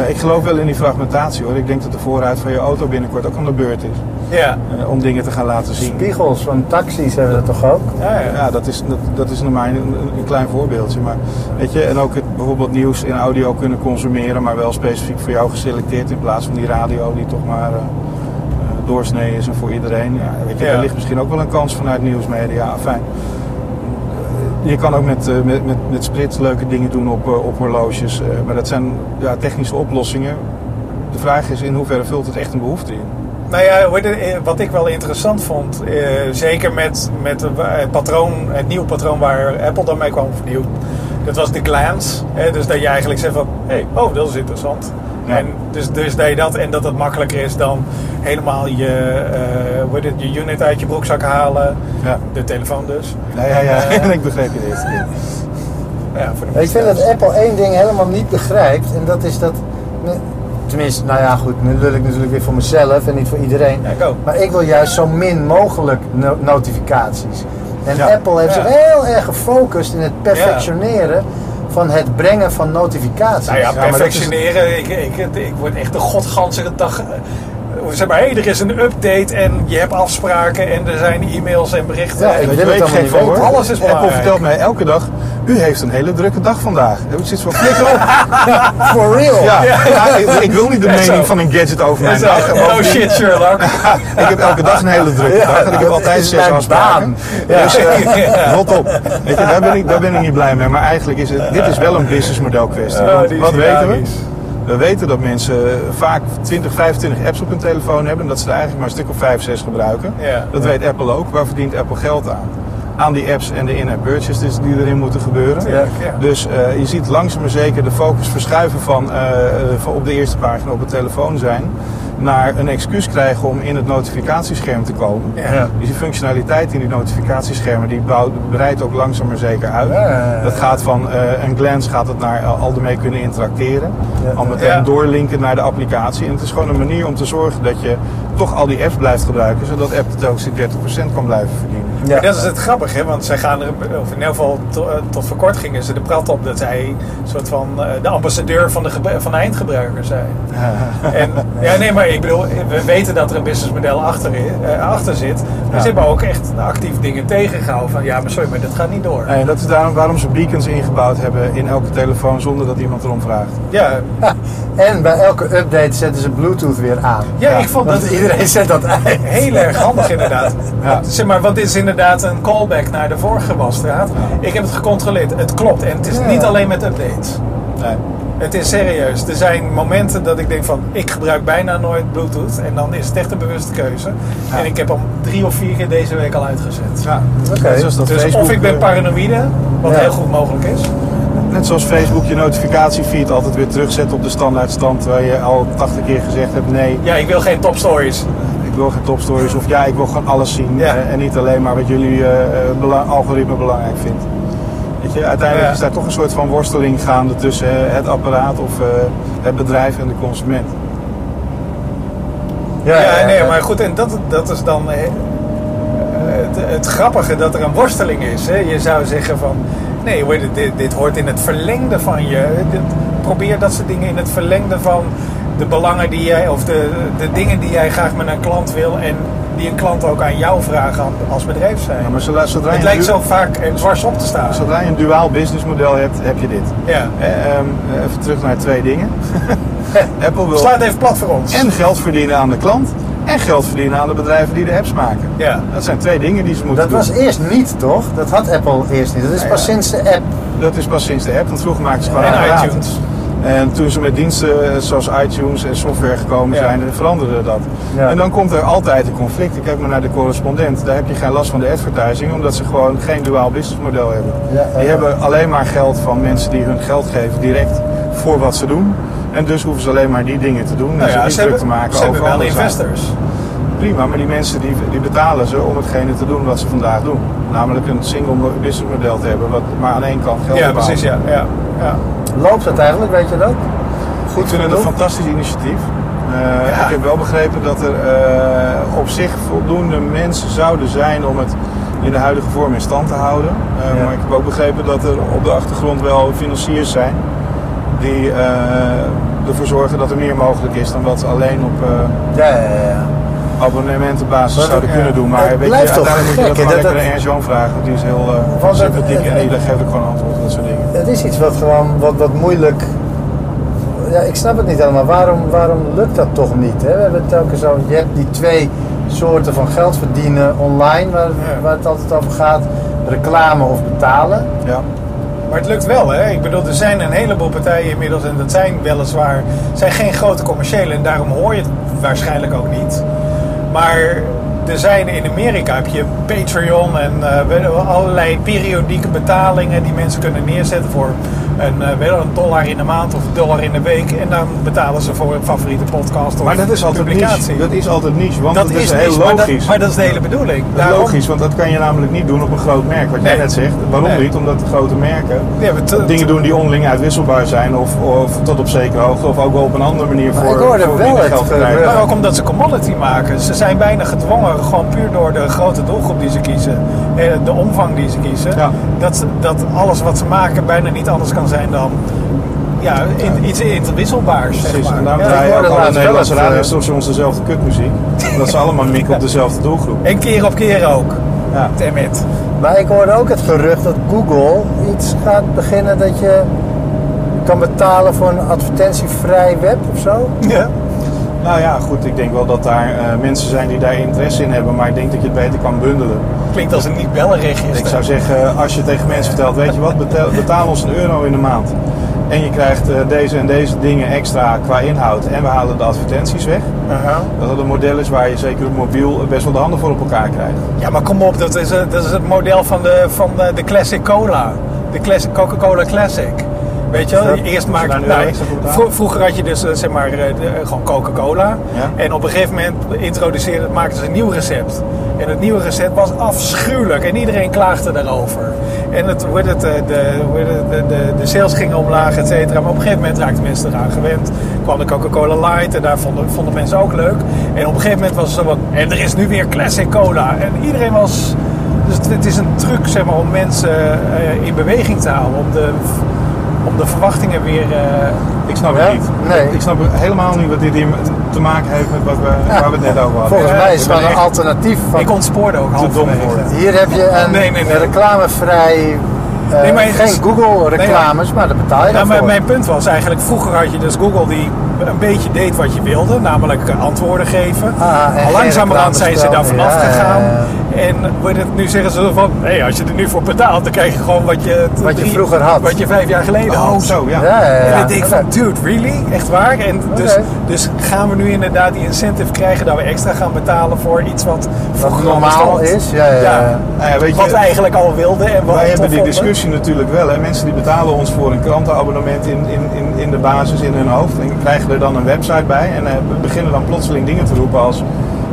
Eh, ik geloof wel in die fragmentatie hoor. Ik denk dat de voorruit van je auto binnenkort ook aan de beurt is. Ja. eh, om dingen te gaan laten zien. Spiegels van taxis hebben dat toch ook? Ja, ja. Ja, dat is, dat, dat is nog maar een, een klein voorbeeldje. Maar, weet je, en ook het, bijvoorbeeld nieuws in audio kunnen consumeren, maar wel specifiek voor jou geselecteerd in plaats van die radio die toch maar eh, doorsnee is en voor iedereen. Ja, weet je. Daar ligt misschien ook wel een kans vanuit nieuwsmedia. Fijn. Je kan ook met, met, met, met leuke dingen doen op, op horloges, maar dat zijn ja, technische oplossingen. De vraag is in hoeverre vult het echt een behoefte in? Nou ja, eh, wat ik wel interessant vond, eh, zeker met, met het patroon, het nieuwe patroon waar Apple dan mee kwam vernieuwd, dat was de glance. Hè, dus dat je eigenlijk zegt van, hé, hey, oh, dat is interessant. Ja. En dus, dus dat je dat en dat het makkelijker is dan helemaal je, eh, hoe heet het, je unit uit je broekzak halen, Ja, de telefoon dus. ja, ja, ja. Eh, ik begreep je dit. Ja, voor de Ik vind dat Apple één ding helemaal niet begrijpt. En dat is dat. Tenminste, nou ja, goed, nu lul ik natuurlijk weer voor mezelf en niet voor iedereen. Ja. Maar ik wil juist zo min mogelijk no- notificaties. En Ja. Apple heeft Ja. zich heel erg gefocust in het perfectioneren van het brengen van notificaties. Nou ja, is- perfectioneren. Ik, ik, ik word echt de godganzige dag. eh, Zeg maar, hey, er is een update en je hebt afspraken en er zijn e-mails en berichten. Ja, En- ik Weet het allemaal niet? Alles is Apple belangrijk. vertelt mij elke dag, u heeft een hele drukke dag vandaag. Ik zit van flikker op. For real. Ja, ja, ik, ik wil niet de mening van een gadget over mijn dag. Oh shit, Sherlock. ik heb elke dag een hele drukke dag en ik heb altijd zes afspraken. baan. Dus eh, rot op. Weet je, daar, ben ik, daar ben ik niet blij mee. Maar eigenlijk is het, dit is wel een businessmodel kwestie. Oh, wat weten we? We weten dat mensen vaak 20, 25 apps op hun telefoon hebben. En dat ze er eigenlijk maar een stuk of 5, 6 gebruiken. Ja. Dat weet Apple ook. Waar verdient Apple geld aan? Aan die apps en de in-app purchases die erin moeten gebeuren. Ja. Dus eh, je ziet langzaam maar zeker de focus verschuiven van, eh, van op de eerste pagina op het telefoon zijn naar een excuus krijgen om in het notificatiescherm te komen. Ja. Dus die functionaliteit in die notificatieschermen die bouwt, breidt ook langzaam maar zeker uit. Ja, ja, ja. Dat gaat van eh, een glance gaat het naar eh, al ermee kunnen interacteren. Ja. Al meteen Ja. doorlinken naar de applicatie. En het is gewoon een manier om te zorgen dat je toch al die apps blijft gebruiken, zodat app die 30% kan blijven verdienen. Ja. Maar dat is het grappige, hè? want zij gaan er, of in ieder geval to- eh, tot voor kort gingen ze de prat op dat zij een soort van eh, de ambassadeur van de, van de eindgebruiker zijn. En, ja, nee, maar ik bedoel, we weten dat er een businessmodel achter, eh, achter zit. Maar Ja. ze hebben ook echt actief dingen tegengehouden van ja, maar sorry, maar dat gaat niet door. En dat is daarom waarom ze beacons ingebouwd hebben in elke telefoon zonder dat iemand erom vraagt. Ja, En bij elke update zetten ze Bluetooth weer aan. ja, Ja, ik vond dat iedereen zet dat uit. heel erg handig inderdaad. Ja. Zeg maar, want dit is inderdaad een callback naar de vorige wasstraat. Ik heb het gecontroleerd, het klopt. En het is Ja. niet alleen met updates. Nee. Het is serieus. Er zijn momenten dat ik denk van, ik gebruik bijna nooit Bluetooth. En dan is het echt een bewuste keuze. En ik heb hem drie of vier keer deze week al uitgezet. Ja, dat Dus Facebook, of ik ben eh, paranoïde, wat heel goed mogelijk is. Net zoals Facebook je notificatiefeed altijd weer terugzet op de standaardstand terwijl je al 80 keer gezegd hebt nee, Ja, ik wil geen top stories. ik wil geen topstories of ja, ik wil gewoon alles zien Ja. eh, en niet alleen maar wat jullie eh, eh, algoritme belangrijk vindt. Weet je, uiteindelijk Ja. is daar toch een soort van worsteling gaande tussen het apparaat of het bedrijf en de consument. Ja, nee, maar goed, en dat, dat is dan het, het grappige dat er een worsteling is. Hè. Je zou zeggen van, nee hoor, dit, dit, hoort in het verlengde van je. Probeer dat soort dingen in het verlengde van de belangen die jij, of de, de dingen die jij graag met een klant wil en die een klant ook aan jou vragen als bedrijf zijn. Ja, maar zodra, zodra, het lijkt zo vaak dwars op te staan. zodra je een duaal businessmodel hebt, heb je dit. Ja. Eh, ehm, even terug naar twee dingen. Apple wil Sla het even plat voor ons. en geld verdienen aan de klant en geld verdienen aan de bedrijven die de apps maken. Ja. Dat zijn twee dingen die ze moeten Dat doen. was eerst niet, toch? Dat had Apple eerst niet. Dat is Ja, pas ja. sinds de app. Dat is pas sinds de app, want vroeger maakten ze gewoon En iTunes. En toen ze met diensten zoals iTunes en software gekomen Ja. zijn, veranderde dat. Ja. En dan komt er altijd een conflict. Ik kijk maar naar de correspondent. Daar heb je geen last van de advertising, omdat ze gewoon geen duaal businessmodel hebben. Ja, ja, Die hebben alleen maar geld van mensen die hun geld geven direct voor wat ze doen. En dus hoeven ze alleen maar die dingen te doen. en Nou ze ja, ze hebben, te maken ze hebben over wel andere zaken. investors. Prima, maar die mensen die, die betalen ze om hetgene te doen wat ze vandaag doen. Namelijk een single business model te hebben, wat maar aan één kant geld Ja, precies, ja. ja, ja. Loopt dat eigenlijk, weet je dat? Goed Ik vind het een fantastisch initiatief. Eh, Ja. Ik heb wel begrepen dat er eh, op zich voldoende mensen zouden zijn om het in de huidige vorm in stand te houden. Eh, Ja. Maar ik heb ook begrepen dat er op de achtergrond wel financiers zijn die, eh, ervoor zorgen dat er meer mogelijk is dan wat ze alleen op eh, Ja, ja, ja. abonnementenbasis zouden kunnen doen. Maar weet je, uiteindelijk moet je dat gewoon lekker aan vragen. Want die is heel het- sympathiek en die geeft ook gewoon antwoord op dat soort dingen. Het is iets wat gewoon wat, wat moeilijk. Ja, ik snap het niet allemaal. Waarom, waarom lukt dat toch niet? Hè? We hebben telkens zo. Je hebt die twee soorten van geld verdienen online, waar, waar het altijd over gaat: reclame of betalen. Ja. Maar het lukt wel, hè? Ik bedoel, er zijn een heleboel partijen inmiddels en dat zijn weliswaar zijn geen grote commerciële en daarom hoor je het waarschijnlijk ook niet. Maar er zijn in Amerika heb je Patreon en eh, allerlei periodieke betalingen die mensen kunnen neerzetten voor een, eh, wel, een dollar in de maand of een dollar in de week. En dan betalen ze voor een favoriete podcast of Maar dat is altijd publicatie. niche. Dat is altijd niche, want Dat is, heel niche, maar dat, logisch. maar dat is de hele bedoeling. Dat is Daarom- logisch, want dat kan je namelijk niet doen op een groot merk. Wat jij Nee. net zegt. Waarom Nee. niet? Omdat de grote merken te- dingen doen die onderling uitwisselbaar zijn. Of, of tot op zekere hoogte. Of ook wel op een andere manier Maar voor, ik hoorde voor wel het krijgen. Maar ook omdat ze commodity maken. Ze zijn bijna gedwongen, gewoon puur door de grote doelgroep die ze kiezen. eh, De omvang die ze kiezen. Ja. Dat, dat alles wat ze maken bijna niet anders kan zijn dan ja, in, iets interwisselbaars. Zeg Precies, maar. en daarom Ja, draaien ook alle Nederlandse eh, radiostations dezelfde kutmuziek. Omdat ze allemaal mikken op dezelfde doelgroep. En keer op keer ook. Ja. Damn it. Maar ik hoorde ook het gerucht dat Google iets gaat beginnen dat je kan betalen voor een advertentievrij web of zo. Ja. Nou ja, goed, ik denk wel dat daar eh, mensen zijn die daar interesse in hebben. Maar ik denk dat je het beter kan bundelen. Klinkt als een niet-bellenregister. Ik zou zeggen, als je tegen mensen vertelt, weet je wat, betaal, betaal ons een euro in de maand. En je krijgt eh, deze en deze dingen extra qua inhoud. En we halen de advertenties weg. Aha. Dat dat een model is waar je zeker op mobiel best wel de handen voor op elkaar krijgt. Ja, maar kom op, dat is, eh, dat is het model van de, van de, de Classic Cola. De classic, Coca-Cola Classic. Weet je wel, eerst maakte nou, Vroeger had je dus eh, zeg maar eh, de- gewoon Coca-Cola. En op een gegeven moment introduceerden, maakten ze een nieuw recept. En het nieuwe recept was afschuwelijk en iedereen klaagde daarover. En het, hoe het, eh, de, de, de, de sales gingen omlaag, et cetera. Maar op een gegeven moment raakten mensen eraan gewend. kwam de Coca-Cola Light en daar vonden, vonden mensen ook leuk. En op een gegeven moment was het zo van, en er is nu weer Classic Cola. En iedereen was... Dus het, het is een truc zeg maar, om mensen eh, in beweging te houden. Om de, om de verwachtingen weer... eh, Ik snap Ja? het niet. Nee. Ik snap helemaal niet wat dit hier te maken heeft met wat we, Ja. waar we het net over hadden. Volgens Ja, mij is het een alternatief van. ik ontspoorde ook halverwege. voor. Hier heb je een Nee, nee, nee. reclamevrij. eh, Nee, maar geen is- Google reclames, maar daar betaal je Nou, mijn, punt was eigenlijk, vroeger had je dus Google die een beetje deed wat je wilde, namelijk eh, antwoorden geven. Ah, langzamerhand zijn ze daar vanaf gegaan. En wordt het, nu zeggen ze van, nee, als je er nu voor betaalt, dan krijg je gewoon wat je, Wat je vroeger had. Wat je vijf jaar geleden Oh, had. zo, ja. Ja, ja, ja. En dan denk ik van, dude, really? Echt waar? En dus, dus gaan we nu inderdaad die incentive krijgen dat we extra gaan betalen voor iets wat normaal is. Ja, ja, ja. Nou weet je, Wat we eigenlijk al wilden en wat Wij hebben die vonden. discussie natuurlijk wel. Hè. Mensen die betalen ons voor een krantenabonnement in, in, in, in de basis, in hun hoofd. En krijgen er dan een website bij. En eh, beginnen dan plotseling dingen te roepen als...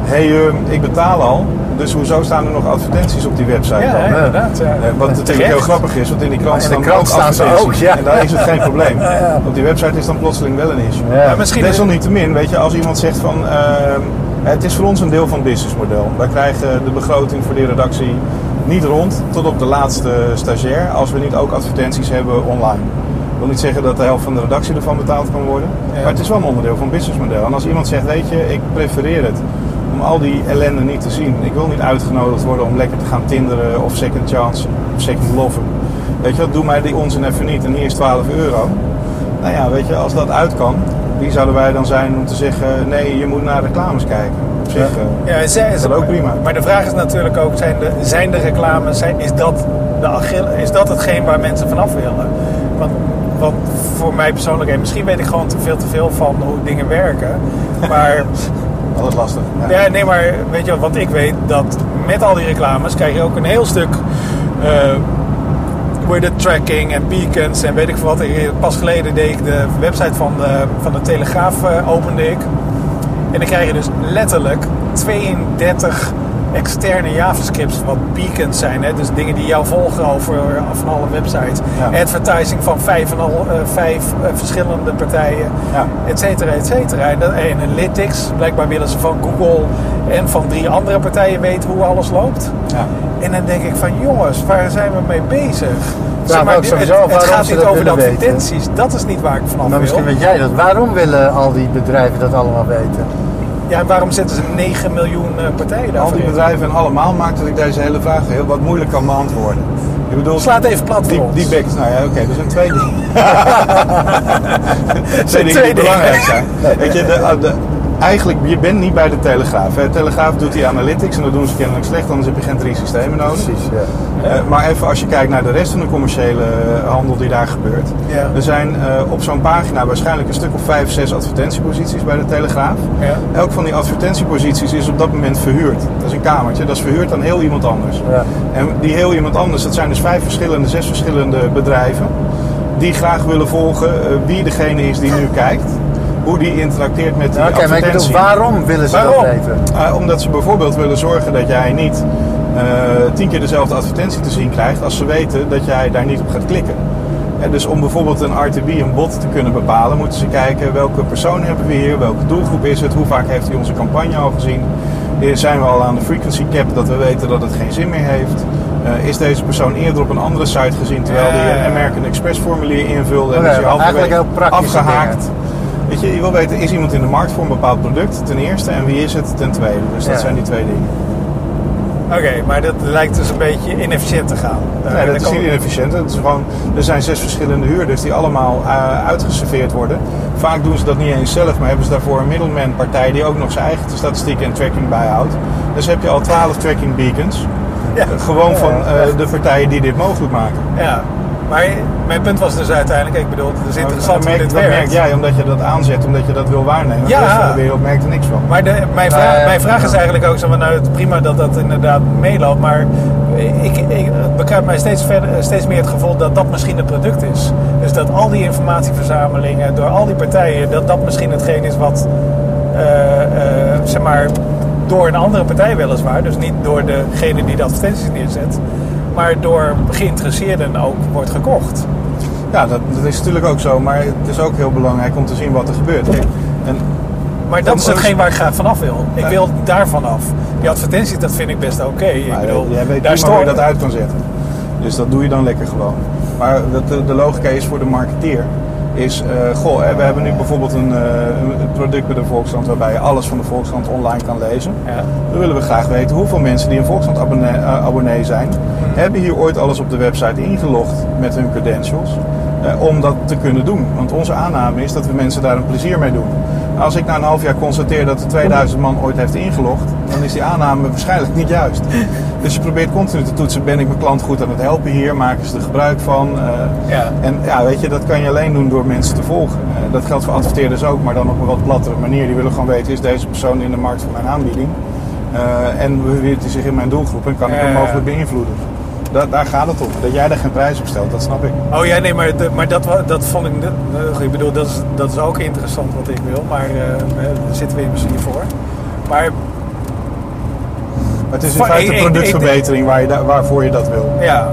Hé, hey, eh, ik betaal al. Dus hoezo staan er nog advertenties op die website Ja, dan? inderdaad. Ja. Wat natuurlijk heel grappig is, want in die krant in de staan krant staan ze ook, ja. En daar is het geen probleem. Op die website is dan plotseling wel een issue. Ja. Maar misschien Desalniettemin, weet je, als iemand zegt van... ehm, het is voor ons een deel van het businessmodel. Wij krijgen de begroting voor die redactie niet rond tot op de laatste stagiair... als we niet ook advertenties hebben online. Ik wil niet zeggen dat de helft van de redactie ervan betaald kan worden. Ja. Maar het is wel een onderdeel van het businessmodel. En als iemand zegt, weet je, ik prefereer het om al die ellende niet te zien. Ik wil niet uitgenodigd worden om lekker te gaan tinderen of second chance of second loven. Weet je wat, doe mij die onzin even niet en hier is 12 euro. Nou ja, weet je, als dat uit kan, wie zouden wij dan zijn om te zeggen, nee, je moet naar reclames kijken. Op zich, eh, Ja, is dat ook prima. Maar de vraag is natuurlijk ook, zijn de, zijn de reclames, zijn, is, dat de agil, is dat hetgeen waar mensen vanaf willen? Want, want voor mij persoonlijk, en misschien weet ik gewoon te veel te veel van hoe dingen werken. Maar, altijd lastig. Ja. nee, maar weet je wat, ik weet, dat met al die reclames krijg je ook een heel stuk... eh hoe heet het, tracking en beacons en weet ik veel wat. Ik- Pas geleden deed ik de website van de, van de Telegraaf eh, opende ik. En dan krijg je dus letterlijk 32 externe JavaScripts wat beacons zijn. Hè? Dus dingen die jou volgen over van alle websites. Ja. Advertising van vijf, en al, eh, vijf eh, verschillende partijen. Ja. Et cetera, et cetera. En, dat- en Analytics, blijkbaar willen ze van Google en van drie andere partijen weten hoe alles loopt. Ja. En dan denk ik van jongens, waar zijn we mee bezig? Ook het, sowieso gaat niet over de advertenties. Dat is niet waar ik vanaf Maar misschien wil. weet jij dat. Waarom willen al die bedrijven dat allemaal weten? Ja, en waarom zetten ze 9 miljoen eh, partijen Al daarvoor die bedrijven en allemaal maakt dat ik deze hele vraag heel wat moeilijk kan beantwoorden. Ik bedoel, Slaat even plat die, ons. die backs, nou ja, oké, er zijn twee dingen. twee dingen die belangrijk zijn. Weet je, de, de, eigenlijk, je bent niet bij de Telegraaf. Hè. De Telegraaf doet die analytics en dat doen ze kennelijk slecht, anders heb je geen drie systemen nodig. Precies, ja. Eh, maar even als je kijkt naar de rest van de commerciële eh, handel die daar gebeurt. Ja. Er zijn eh, op zo'n pagina waarschijnlijk een stuk of vijf, zes advertentieposities bij de Telegraaf. Ja. Elk van die advertentieposities is op dat moment verhuurd. Dat is een kamertje, dat is verhuurd aan heel iemand anders. Ja. En die heel iemand anders, dat zijn dus vijf verschillende, zes verschillende bedrijven. Die graag willen volgen wie degene is die nu kijkt. Hoe die interacteert met die Oké, maar ik bedoel, advertentie. waarom willen ze Waarom? dat weten? Uh, omdat ze bijvoorbeeld willen zorgen dat jij niet eh, tien keer dezelfde advertentie te zien krijgt als ze weten dat jij daar niet op gaat klikken. En dus om bijvoorbeeld een RTB, een bot te kunnen bepalen, moeten ze kijken welke persoon hebben we hier, welke doelgroep is het, hoe vaak heeft hij onze campagne al gezien. Eh, Zijn we al aan de frequency cap dat we weten dat het geen zin meer heeft? Eh, is deze persoon eerder op een andere site gezien terwijl hij een American Express formulier invulde en is hij halverwege afgehaakt? Weet je, je wil weten, is iemand in de markt voor een bepaald product ten eerste en wie is het ten tweede? Dus dat Ja. zijn die twee dingen. Oké, maar dat lijkt dus een beetje inefficiënt te gaan. Eh, Nee, dan dat is niet inefficiënt. Het is gewoon, er zijn zes verschillende huurders die allemaal eh, uitgeserveerd worden. Vaak doen ze dat niet eens zelf, maar hebben ze daarvoor een middleman partij die ook nog zijn eigen statistieken en tracking bijhoudt. Dus heb je al twaalf tracking beacons. Ja. Eh, Gewoon van Ja, eh, de partijen die dit mogelijk maken. Ja, maar mijn punt was dus uiteindelijk, ik bedoel, het is interessant hoe merk, dit dat merk werkt. jij omdat je dat aanzet, omdat je dat wil waarnemen. Ja. De rest van de wereld merkt er niks van. Maar de, mijn, vraag, Nee, mijn vraag is eigenlijk ook zo van, nou, prima dat dat inderdaad meeloopt, maar ik, ik het bekruipt mij steeds, verder, steeds meer het gevoel dat dat misschien het product is. Dus dat al die informatieverzamelingen door al die partijen, dat dat misschien hetgeen is wat, eh, eh, zeg maar, door een andere partij weliswaar, dus niet door degene die de advertenties neerzet, maar door geïnteresseerden ook wordt gekocht. Ja, dat, dat is natuurlijk ook zo, maar het is ook heel belangrijk om te zien wat er gebeurt. Kijk, en Maar dat is hetgeen waar ik graag vanaf wil. Ik wil daarvan af. Die advertenties, dat vind ik best oké. Ik Maar bedoel, jij weet daar stoor je dat uit kan zetten. Dus dat doe je dan lekker gewoon. Maar dat de, de logica is voor de marketeer. Is, eh, goh, we hebben nu bijvoorbeeld een, eh, een product bij de Volkskrant waarbij je alles van de Volkskrant online kan lezen. Ja. Dan willen we graag weten hoeveel mensen die een Volkskrant abonnee, eh, abonnee zijn, hebben hier ooit alles op de website ingelogd met hun credentials. om dat te kunnen doen. Want onze aanname is dat we mensen daar een plezier mee doen. Nou, als ik na een half jaar constateer dat er 2000 man ooit heeft ingelogd, dan is die aanname waarschijnlijk niet juist. Dus je probeert continu te toetsen, ben ik mijn klant goed aan het helpen hier? Maken ze er gebruik van? Eh, Ja. En ja, weet je, dat kan je alleen doen door mensen te volgen. Eh, dat geldt voor adverteerders ook, maar dan op een wat plattere manier. Die willen gewoon weten, is deze persoon in de markt voor mijn aanbieding? Eh, en beweert hij zich in mijn doelgroep en kan ik hem mogelijk beïnvloeden? Da- daar gaat het om. Dat jij daar geen prijs op stelt, dat snap ik. Oh ja, nee, maar, maar dat, dat vond ik... ik bedoel, dat is, dat is ook interessant wat ik wil. Maar daar zitten we hier voor. Maar het is in feite productverbetering waar je waarvoor je dat wil. ja...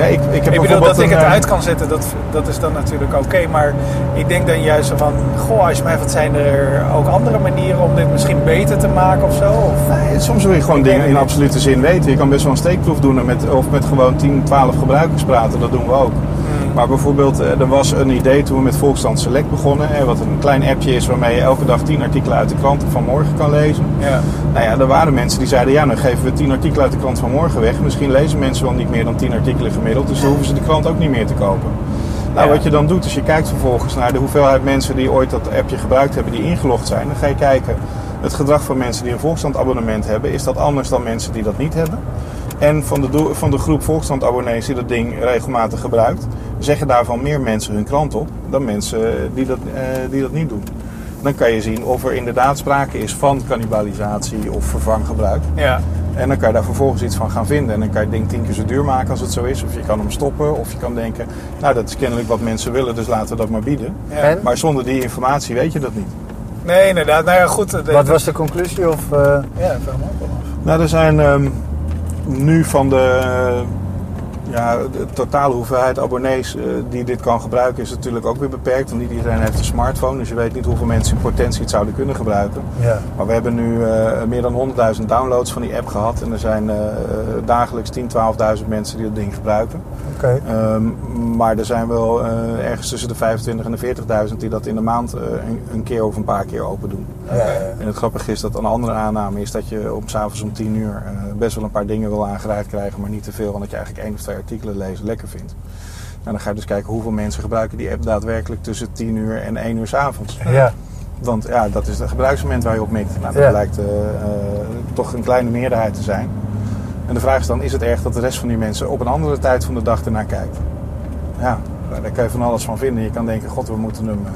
Ja, ik, ik heb ik bedoel, bijvoorbeeld dat ik het eh, uit kan zetten, dat, dat is dan natuurlijk oké. maar ik denk dan juist zo van... Goh, als je mij wat zijn er ook andere manieren om dit misschien beter te maken of zo? Of, Nee, soms wil je gewoon Ik dingen in absolute zin weten. Je kan best wel een steekproef doen en met, of met gewoon 10, 12 gebruikers praten. Dat doen we ook. Maar bijvoorbeeld, eh, er was een idee toen we met Volksstand Select begonnen. Wat een klein appje is waarmee je elke dag 10 artikelen uit de krant van morgen kan lezen. ja. Nou ja, er waren mensen die zeiden, ja, dan geven we 10 artikelen uit de krant van morgen weg. Misschien lezen mensen wel niet meer dan 10 artikelen gemiddeld. Dus dan hoeven ze de krant ook niet meer te kopen. Nou, Ja. wat je dan doet, is je kijkt vervolgens naar de hoeveelheid mensen die ooit dat appje gebruikt hebben, die ingelogd zijn. Dan ga je kijken, het gedrag van mensen die een Volkskrant-abonnement hebben, is dat anders dan mensen die dat niet hebben? En van de, van de groep Volkskrant-abonnees die dat ding regelmatig gebruikt, zeggen daarvan meer mensen hun krant op dan mensen die dat, eh, die dat niet doen. Dan kan je zien of er inderdaad sprake is van cannibalisatie of vervanggebruik. ja. En dan kan je daar vervolgens iets van gaan vinden. En dan kan je het ding tien keer zo duur maken als het zo is. Of je kan hem stoppen. Of je kan denken, nou dat is kennelijk wat mensen willen, dus laten we dat maar bieden. ja. Maar zonder die informatie weet je dat niet. Nee, inderdaad. Nou ja, goed. de- Wat was de conclusie? Of, eh, Ja, vraag me ook wel af. Nou, er zijn ehm, nu van de, Ja, de totale hoeveelheid abonnees eh, die dit kan gebruiken is natuurlijk ook weer beperkt. Want niet iedereen heeft een smartphone, dus je weet niet hoeveel mensen in potentie het zouden kunnen gebruiken. Ja. Maar we hebben nu eh, meer dan 100.000 downloads van die app gehad. En er zijn eh, dagelijks 10.000, 12.000 mensen die dat ding gebruiken. Oké. Ehm, maar er zijn wel ergens tussen de 25 en de 40.000 die dat in de maand een, een keer of een paar keer open doen. Ja, ja. En het grappige is dat een andere aanname is dat je om s'avonds om 10 uur best wel een paar dingen wil aangereikt krijgen, maar niet te veel, omdat je eigenlijk één of twee artikelen lezen lekker vindt. En dan ga je dus kijken hoeveel mensen gebruiken die app daadwerkelijk tussen 10 uur en 1 uur s'avonds. ja. Want ja, dat is het gebruiksmoment waar je op mikt. Nou, dat Ja. blijkt eh, eh, toch een kleine meerderheid te zijn. En de vraag is dan, is het erg dat de rest van die mensen op een andere tijd van de dag ernaar kijkt? Ja, daar kan je van alles van vinden. Je kan denken, god, we moeten hem eh,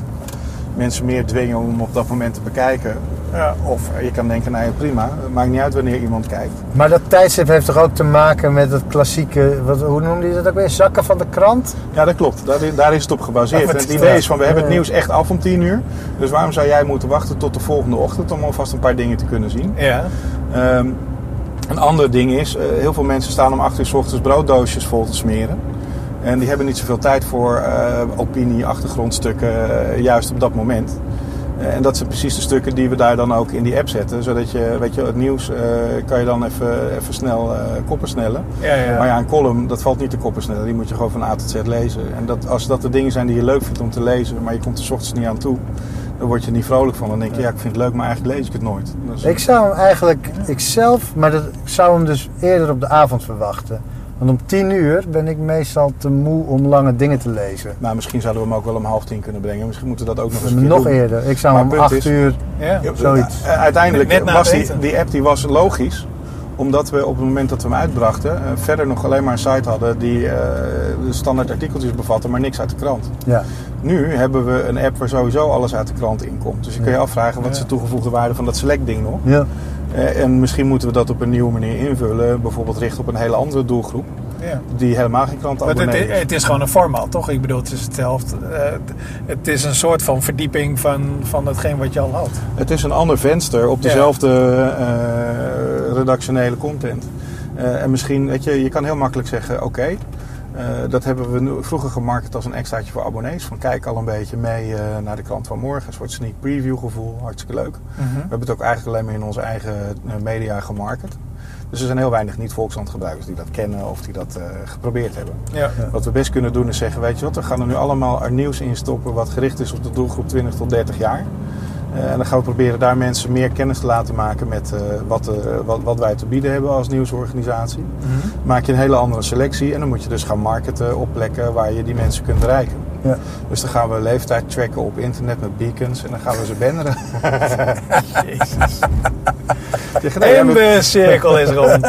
mensen meer dwingen om hem op dat moment te bekijken. Ja. Of je kan denken, nou ja, prima, het maakt niet uit wanneer iemand kijkt. Maar dat tijdstip heeft toch ook te maken met het klassieke, wat, hoe noemde je dat ook weer? Zakken van de krant? Ja, dat klopt. Daar, daar is het op gebaseerd. En het idee is van, we hebben het nieuws echt af om 10 uur. Dus waarom zou jij moeten wachten tot de volgende ochtend om alvast een paar dingen te kunnen zien? Ja. Ehm, een ander ding is, eh, heel veel mensen staan om 8 uur 's ochtends brooddoosjes vol te smeren. En die hebben niet zoveel tijd voor eh, opinie, achtergrondstukken, eh, juist op dat moment. Eh, en dat zijn precies de stukken die we daar dan ook in die app zetten. Zodat je, weet je, het nieuws eh, kan je dan even, even snel eh koppen snellen. Ja, ja. Maar ja, een column, dat valt niet te koppen snellen. Die moet je gewoon van A tot Z lezen. En dat, als dat de dingen zijn die je leuk vindt om te lezen, maar je komt er 's ochtends niet aan toe, dan word je er niet vrolijk van. Dan denk je, ja, ik vind het leuk, maar eigenlijk lees ik het nooit. Dus, Ik zou hem eigenlijk, ik zelf, maar dat, ik zou hem dus eerder op de avond verwachten. Want om tien uur ben ik meestal te moe om lange dingen te lezen. Nou, misschien zouden we hem ook wel om half tien kunnen brengen. Misschien moeten we dat ook nog eens een keer Nog doen. eerder. Ik zou Maar hem om acht is- uur... Ja. Ja, Zoiets. eh, Uiteindelijk Net was die, app die was logisch. Omdat we op het moment dat we hem uitbrachten... eh, verder nog alleen maar een site hadden die eh, de standaard artikeltjes bevatte... maar niks uit de krant. Ja. Nu hebben we een app waar sowieso alles uit de krant inkomt. Dus je kan je afvragen, wat is de toegevoegde waarde van dat select ding nog? ja. Eh, en misschien moeten we dat op een nieuwe manier invullen. Bijvoorbeeld richten op een hele andere doelgroep. Ja. Die helemaal geen het, krantabonnee het, is. het is gewoon een format, toch? Ik bedoel, het is hetzelfde. Eh, het is een soort van verdieping van, van hetgeen wat je al had. Het is een ander venster op Ja. dezelfde eh, redactionele content. En misschien, weet je, je kan heel makkelijk zeggen: oké, dat hebben we vroeger gemarket als een extraatje voor abonnees. Van kijk al een beetje mee eh, naar de krant van morgen. Een soort sneak preview gevoel, hartstikke leuk. We hebben het ook eigenlijk alleen maar in onze eigen eh, media gemarket. Dus er zijn heel weinig niet-Volksland gebruikers die dat kennen of die dat eh, geprobeerd hebben. Ja. Wat we best kunnen doen is zeggen, weet je wat, we gaan er nu allemaal er nieuws in stoppen wat gericht is op de doelgroep 20 tot 30 jaar. Eh, en dan gaan we proberen daar mensen meer kennis te laten maken met eh, wat, eh, wat, wat wij te bieden hebben als nieuwsorganisatie. Maak je een hele andere selectie en dan moet je dus gaan marketen op plekken waar je die mensen kunt bereiken. Ja. Dus dan gaan we leeftijd tracken op internet met beacons en dan gaan we ze banneren. Jezus. De cirkel is rond.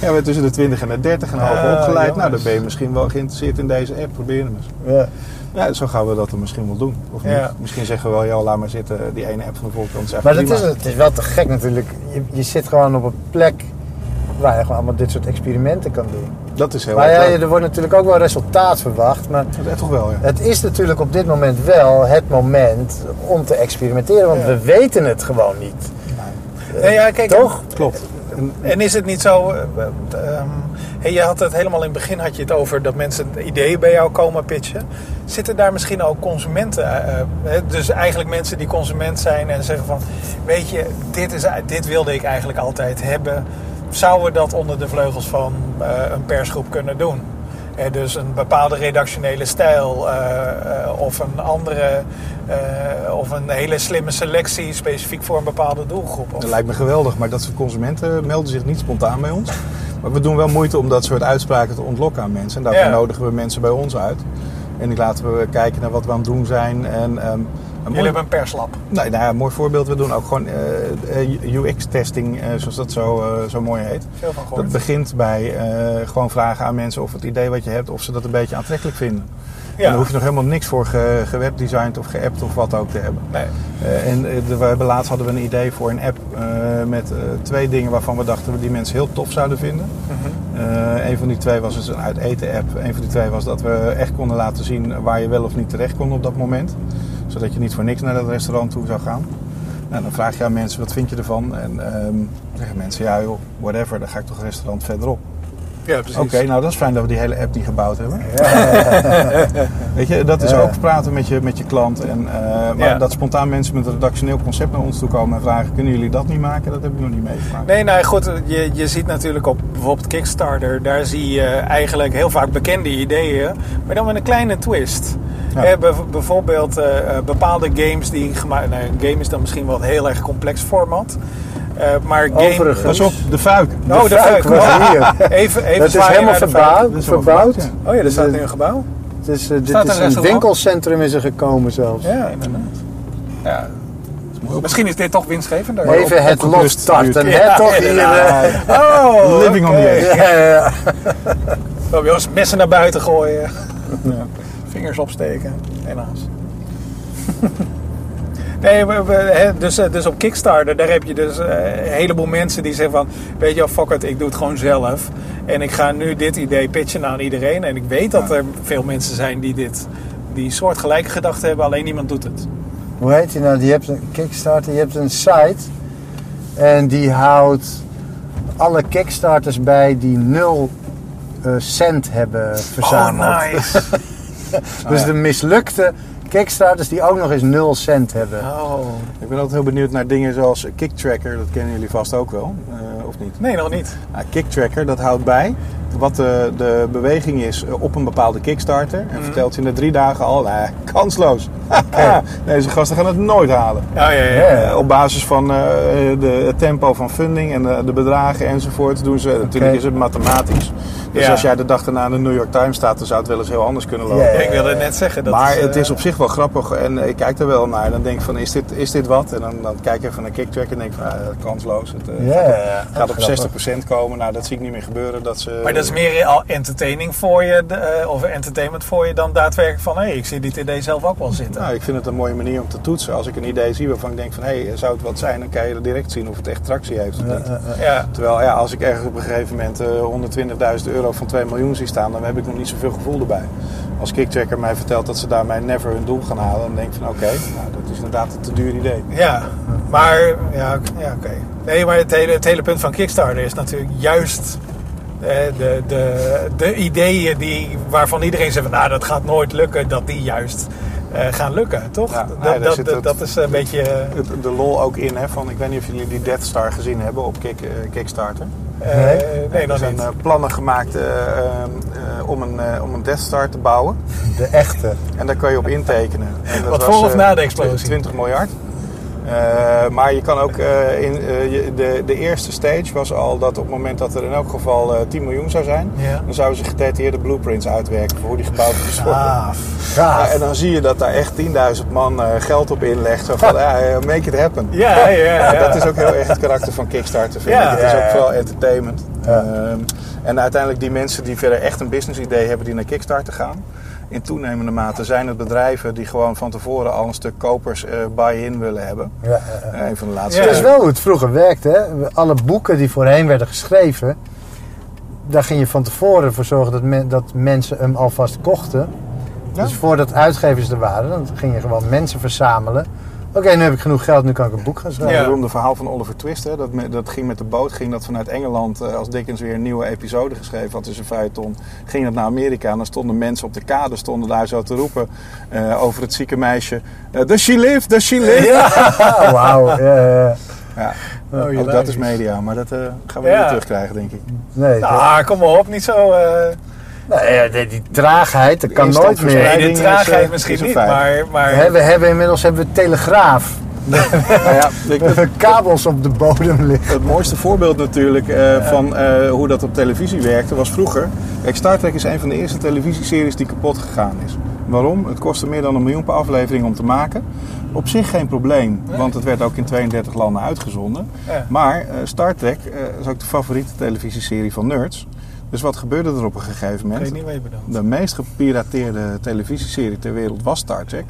Ja, we tussen de 20 en de 30 en half Ah, opgeleid. Nou, dan ben je misschien wel geïnteresseerd in deze app. Probeer hem eens. Ja. Ja, zo gaan we dat dan misschien wel doen. Of niet? Ja. Misschien zeggen we wel, ja, laat maar zitten. Die ene app van de is echt Maar dat is, het is wel te gek natuurlijk. Je, je zit gewoon op een plek waar je gewoon allemaal dit soort experimenten kan doen. Dat is heel Maar ja, er wordt natuurlijk ook wel resultaat verwacht. Maar Dat is toch wel, ja. het is natuurlijk op dit moment wel het moment om te experimenteren. Want Ja. we weten het gewoon niet. Nee, ja, kijk, Toch? Klopt. En- is het niet zo... eh, eh, ehm, je had het helemaal in het begin had je het over dat mensen ideeën bij jou komen pitchen. Zitten daar misschien ook consumenten... eh, dus eigenlijk mensen die consument zijn en zeggen van... Weet je, dit, is, dit wilde ik eigenlijk altijd hebben. Zouden we dat onder de vleugels van een persgroep kunnen doen? Eh, dus een bepaalde redactionele stijl eh, eh, of een andere... of een hele slimme selectie specifiek voor een bepaalde doelgroep. Of, Dat lijkt me geweldig, maar dat soort consumenten melden zich niet spontaan bij ons. Maar we doen wel moeite om dat soort uitspraken te ontlokken aan mensen. En daarvoor Ja. nodigen we mensen bij ons uit. En die laten we kijken naar wat we aan het doen zijn. En, ehm, Jullie hebben een perslab. nee, nou een mooi voorbeeld, we doen ook gewoon eh, UX-testing, zoals dat zo, eh, zo mooi heet. Veel van Dat gehoord. begint bij eh, gewoon vragen aan mensen of het idee wat je hebt, of ze dat een beetje aantrekkelijk vinden. En Ja. daar hoef je nog helemaal niks voor ge, gewebdesigned of geappt of wat ook te hebben. Nee. Eh, en eh, de- we hebben laatst hadden we een idee voor een app eh, met twee dingen waarvan we dachten we die mensen heel tof zouden vinden. Eh, een van die twee was dus een uit eten app. Een van die twee was dat we echt konden laten zien waar je wel of niet terecht kon op dat moment. Zodat je niet voor niks naar dat restaurant toe zou gaan. Nou, dan vraag je aan mensen wat vind je ervan. En ehm, zeggen mensen ja joh, whatever, dan ga ik toch een restaurant verderop. Ja, precies. Oké, nou dat is fijn dat we die hele app niet gebouwd hebben. Weet je, dat is Ja. ook praten met je, met je klant. En, eh, maar Ja. dat spontaan mensen met een redactioneel concept naar ons toe komen en vragen: kunnen jullie dat niet maken? Dat heb ik nog niet meegemaakt. Nee, nou goed, je, je ziet natuurlijk op bijvoorbeeld Kickstarter, daar zie je eigenlijk heel vaak bekende ideeën, maar dan met een kleine twist. Ja. Bijv- bijvoorbeeld eh, eh, bepaalde games die gemaakt. Nou, een game is dan misschien wel een heel erg complex format. Eh, maar game. Overigens. Pas op, de fuik. Oh, de fuik fuik. was Oh, hier. Even, even Het is helemaal de verbouwd. fuik. Dat is Oh ja, er staat nu een gebouw. Het is, eh, dit Staat een is een winkelcentrum is er gekomen zelfs. Ja, inderdaad. Ja. Misschien is dit toch winstgevender. Even het lot starten, hè? Toch hier. Oh, Living on oké. the edge. ja, ja, ja. Oh, bij ons messen naar buiten gooien. Vingers opsteken, helaas. Nee, we- we- dus, eh, dus op Kickstarter, daar heb je dus eh, een heleboel mensen die zeggen van... Weet je wel, fuck it, ik doe het gewoon zelf. En ik ga nu dit idee pitchen aan iedereen. En ik weet dat er veel mensen zijn die dit... Die soortgelijke gedachten hebben, alleen niemand doet het. Hoe heet die nou? Je hebt een Kickstarter, je hebt een site. En die houdt alle Kickstarters bij die 0 eh, cent hebben verzameld. Oh, nice. Dus de mislukte Kickstarters die ook nog eens 0 cent hebben. Oh. Ik ben altijd heel benieuwd naar dingen zoals Kicktracker. Dat kennen jullie vast ook wel, eh, of niet? Nee, nog niet. Nou, Kicktracker, dat houdt bij wat de, de beweging is eh, op een bepaalde Kickstarter. En vertelt je in de drie dagen al, nee, kansloos. Deze gasten gaan het nooit halen. Ja, ja, ja. Ja. Eh, op basis van eh, de, het tempo van funding en de, de bedragen enzovoort doen ze. Natuurlijk is het mathematisch. Dus Ja. als jij de dag daarna in de New York Times staat, dan zou het wel eens heel anders kunnen lopen. Ja, ik wilde net zeggen. Dat maar is, het eh, is op zich wel grappig en ik kijk er wel naar. En dan denk ik van, is dit, is dit wat? En dan, dan kijk ik even naar Kicktrack en denk ik van, ah, kansloos. Het eh, gaat, op, ja. gaat Grappig. op 60% komen. Nou, dat zie ik niet meer gebeuren. Dat ze, Maar dat is meer al entertaining voor je, eh, of entertainment voor je, dan daadwerkelijk van hé, hey, ik zie dit idee zelf ook wel zitten. Nou, ik vind het een mooie manier om te toetsen. Als ik een idee zie waarvan ik denk van, hé, hey, zou het wat zijn? Dan kan je direct zien of het echt tractie heeft of niet. ja. Terwijl ja, als ik ergens op een gegeven moment eh 120.000 euro van 2 miljoen zie staan, dan heb ik nog niet zoveel gevoel erbij. Als Kicktracker mij vertelt dat ze daarmee never hun doel gaan halen, dan denk ik van oké, nou, dat is inderdaad een te duur idee. ja, maar ja, ja, oké. Nee, maar het hele, het hele punt van Kickstarter is natuurlijk juist eh, de, de, de ideeën die, waarvan iedereen zegt van nou dat gaat nooit lukken, dat die juist eh, gaan lukken, toch? Ja, dat, nee, daar dat, zit dat, het- dat is een beetje... eh, Het- De lol ook in, hè, van ik weet niet of jullie die Death Star gezien hebben op Kick, Kickstarter. Eh, Nee. nee, er zijn eh, plannen gemaakt eh, om, een, om een Death Star te bouwen. De echte. En daar kan je op intekenen. En dat Wat was, voor of na de explosie? 20 miljard. Eh, maar je kan ook eh, in eh, de, de eerste stage was al dat op het moment dat er in elk geval eh 10 miljoen zou zijn, dan zouden ze gedetailleerde blueprints uitwerken voor hoe die gebouwd moest worden. En dan zie je dat daar echt 10.000 man geld op inlegt. Zo van, ja, make it happen. Ja, ja, ja. Ja, dat is ook heel erg het karakter van Kickstarter, vind ik. Het is ook vooral entertainment. Ehm, en uiteindelijk die mensen die verder echt een business idee hebben die naar Kickstarter gaan. In toenemende mate zijn het bedrijven die gewoon van tevoren al een stuk kopers eh, buy-in willen hebben. Ja. Eh, een van de laatste. Ja. Het is wel hoe het vroeger werkte. Hè? Alle boeken die voorheen werden geschreven, daar ging je van tevoren voor zorgen dat, men- dat mensen hem alvast kochten. Ja. Dus voordat uitgevers er waren, dan ging je gewoon mensen verzamelen. Oké, nu heb ik genoeg geld, nu kan ik een boek gaan Het schrijven. beroemde verhaal van Oliver Twist, hè, dat, dat ging met de boot, ging dat vanuit Engeland, eh, als Dickens weer een nieuwe episode geschreven had in zijn feuilleton, ging dat naar Amerika en dan stonden mensen op de kade, stonden daar zo te roepen eh, over het zieke meisje. eh, does she live? Does she live? Ja, wauw. Ja, ja, ja. Ja, Oh, ook dat is media, maar dat eh, gaan we Ja. niet terugkrijgen, denk ik. Nee, Nou, kom maar op, niet zo... eh, nee, ja, die, die traagheid, dat kan nooit meer. Nee, de traagheid eh, misschien niet, feit. maar... maar Hè, we hebben inmiddels hebben we telegraaf. Nou ja, ik- We hebben kabels op de bodem liggen. Het mooiste voorbeeld natuurlijk eh, van eh, hoe dat op televisie werkte was vroeger. Kijk, Star Trek is een van de eerste televisieseries die kapot gegaan is. Waarom? Het kostte meer dan een miljoen per aflevering om te maken. Op zich geen probleem, want het werd ook in 32 landen uitgezonden. Ja. Maar eh, Star Trek eh, is ook de favoriete televisieserie van nerds. Dus wat gebeurde er op een gegeven ik moment? weet niet wat je bedoelt. De meest gepirateerde televisieserie ter wereld was Star Trek.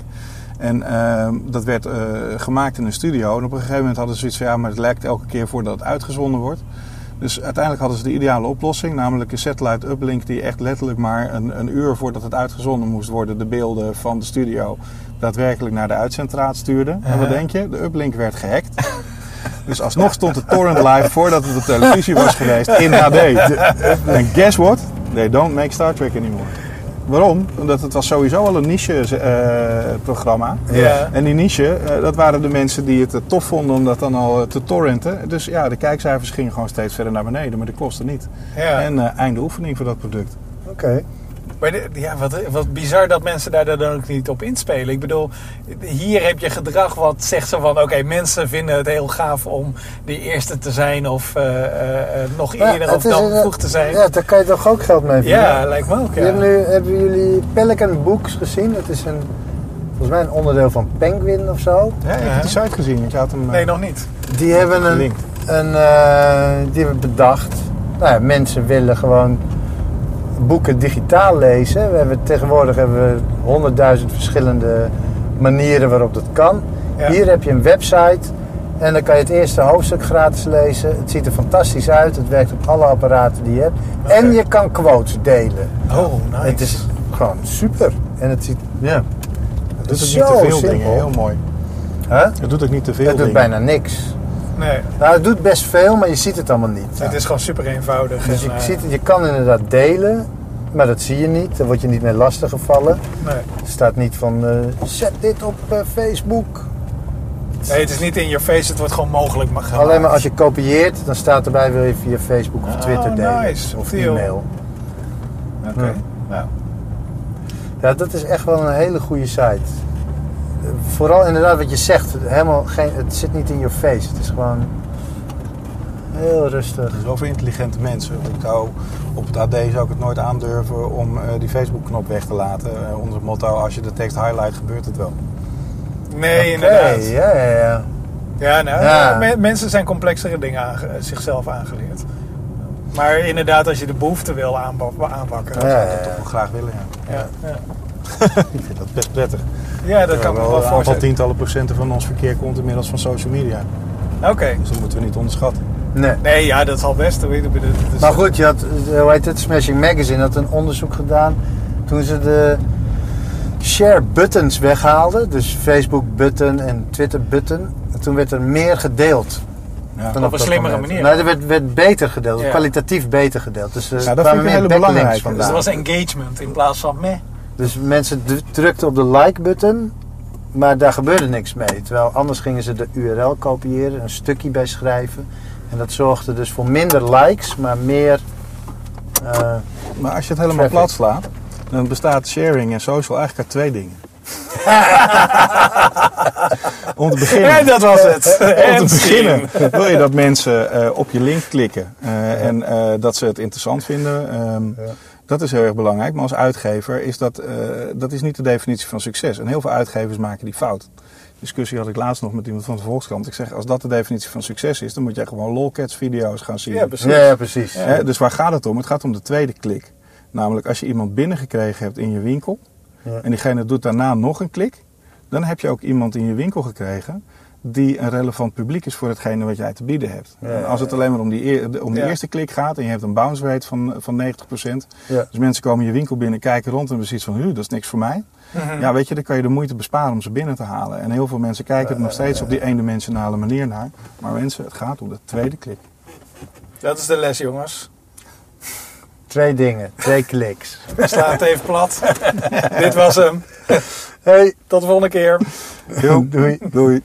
En ehm, dat werd eh, gemaakt in een studio. En op een gegeven moment hadden ze zoiets van... ja, maar het lijkt elke keer voordat het uitgezonden wordt. Dus uiteindelijk hadden ze de ideale oplossing. Namelijk een satellite uplink die echt letterlijk maar een, een uur voordat het uitgezonden moest worden... de beelden van de studio daadwerkelijk naar de uitzendraad stuurde. En wat Ja. denk je? De uplink werd gehackt. Dus alsnog stond de torrent live voordat het op televisie was geweest in HD. En guess what? They don't make Star Trek anymore. Waarom? Omdat het was sowieso al een niche-programma. Ja. En die niche, eh, dat waren de mensen die het eh, tof vonden om dat dan al eh, te torrenten. Dus ja, de kijkcijfers gingen gewoon steeds verder naar beneden, maar dat kostte niet. Ja. En eh, einde oefening voor dat product. Oké. Maar de- ja, wat, wat bizar dat mensen daar dan ook niet op inspelen. Ik bedoel, hier heb je gedrag wat zegt zo van... oké, mensen vinden het heel gaaf om de eerste te zijn... of eh, eh, eh, nog eerder het of dan een- vroeg te zijn. Ja, daar kan je toch ook geld mee verdienen? Ja, lijkt me ook, ja. nu, hebben jullie Pelican Books gezien? Dat is een, volgens mij een onderdeel van Penguin of zo. Ja, ik heb die site gezien, je had hem... Nee, nog niet. Die hebben een, een eh, die hebben bedacht. Nou ja, mensen willen gewoon boeken digitaal lezen. We hebben, tegenwoordig hebben we honderdduizend verschillende manieren waarop dat kan. Ja. Hier heb je een website en dan kan je het eerste hoofdstuk gratis lezen. Het ziet er fantastisch uit. Het werkt op alle apparaten die je hebt. En je kan quotes delen. Oh, nice. Het is gewoon super. En het ziet, ja. Het doet ook niet te veel simpel. dingen, heel mooi. Huh? Het doet ook niet te veel Het doet dingen. bijna niks. Nee, Nou, het doet best veel, maar je ziet het allemaal niet. het is gewoon super eenvoudig. Dus en, je, eh, ziet, het- je kan inderdaad delen, maar dat zie je niet. Daar word je niet mee lastiggevallen. nee. Er staat niet van, eh, zet dit op eh, Facebook. nee, het is niet in your face, het wordt gewoon mogelijk maar gemaakt. Alleen maar als je kopieert, dan staat erbij wil je via Facebook of Oh, Twitter delen. nice. Of Deal. e-mail. Oké, Ja. nou. Ja, dat is echt wel een hele goede site. Eh, Vooral inderdaad wat je zegt, helemaal geen, het zit niet in your face. Het is gewoon heel rustig. Het is wel voor intelligente mensen. Ik zou, op het AD zou ik het nooit aandurven om eh, die Facebook-knop weg te laten. Eh, onder het motto, als je de tekst highlight, gebeurt het wel. Nee, inderdaad. ja, ja, ja. Ja, nou, Ja. me- mensen zijn complexere dingen aange- zichzelf aangeleerd. Maar inderdaad, als je de behoefte wil aanwakkeren. Ja, Ja, ja, Dat toch wel graag willen, ja. ja. Ja, Ik vind dat best prettig. Dat kan ik me wel wel een aantal tientallen procenten van ons verkeer komt inmiddels van social media. Oké. Dus dat moeten we niet onderschatten. Nee. Nee, ja, dat zal best. Is- Maar goed, je had, eh, hoe heet het, Smashing Magazine had een onderzoek gedaan toen ze de share buttons weghaalden. Dus Facebook button en Twitter button. En toen werd er meer gedeeld. Ja. Op een slimmere moment. manier. Nee, er werd, werd beter gedeeld, Ja. kwalitatief beter gedeeld. Dus er Ja, dat kwamen vind ik een meer hele backlinks. Dus dat was engagement in plaats van meh. Dus mensen drukten op de like button, maar daar gebeurde niks mee. Terwijl anders gingen ze de URL kopiëren, een stukje bij schrijven. En dat zorgde dus voor minder likes, maar meer... eh, Maar als je het helemaal Traffic. plat slaat, dan bestaat sharing en social eigenlijk uit twee dingen. Om te beginnen. En dat was het. Om te beginnen wil je dat mensen eh, op je link klikken eh, en dat ze het interessant vinden. Ehm, Ja. Dat is heel erg belangrijk. Maar als uitgever is dat, eh, dat is niet de definitie van succes. En heel veel uitgevers maken die fout. Discussie had ik laatst nog met iemand van de Volkskrant. Ik zeg, als dat de definitie van succes is, dan moet jij gewoon lolcats video's gaan zien. Ja, precies. ja, precies. Hè, dus waar gaat het om? Het gaat om de tweede klik. Namelijk als je iemand binnengekregen hebt in je winkel Ja. en diegene doet daarna nog een klik, dan heb je ook iemand in je winkel gekregen die een relevant publiek is voor hetgene wat jij te bieden hebt. Ja, als het alleen maar om die, om die Ja. eerste klik gaat en je hebt een bounce rate van, van 90%, Ja. dus mensen komen je winkel binnen, kijken rond en hebben zoiets van, "Hu, dat is niks voor mij. Mhm. Ja, weet je, dan kan je de moeite besparen om ze binnen te halen. En heel veel mensen kijken er nog steeds op die eendimensionale manier naar. Maar mensen, het gaat om de tweede klik. Dat is de les, jongens. Twee dingen, twee kliks. Sla het even plat. Dit was hem. Hey, Tot de volgende keer. Yo, doei. doei.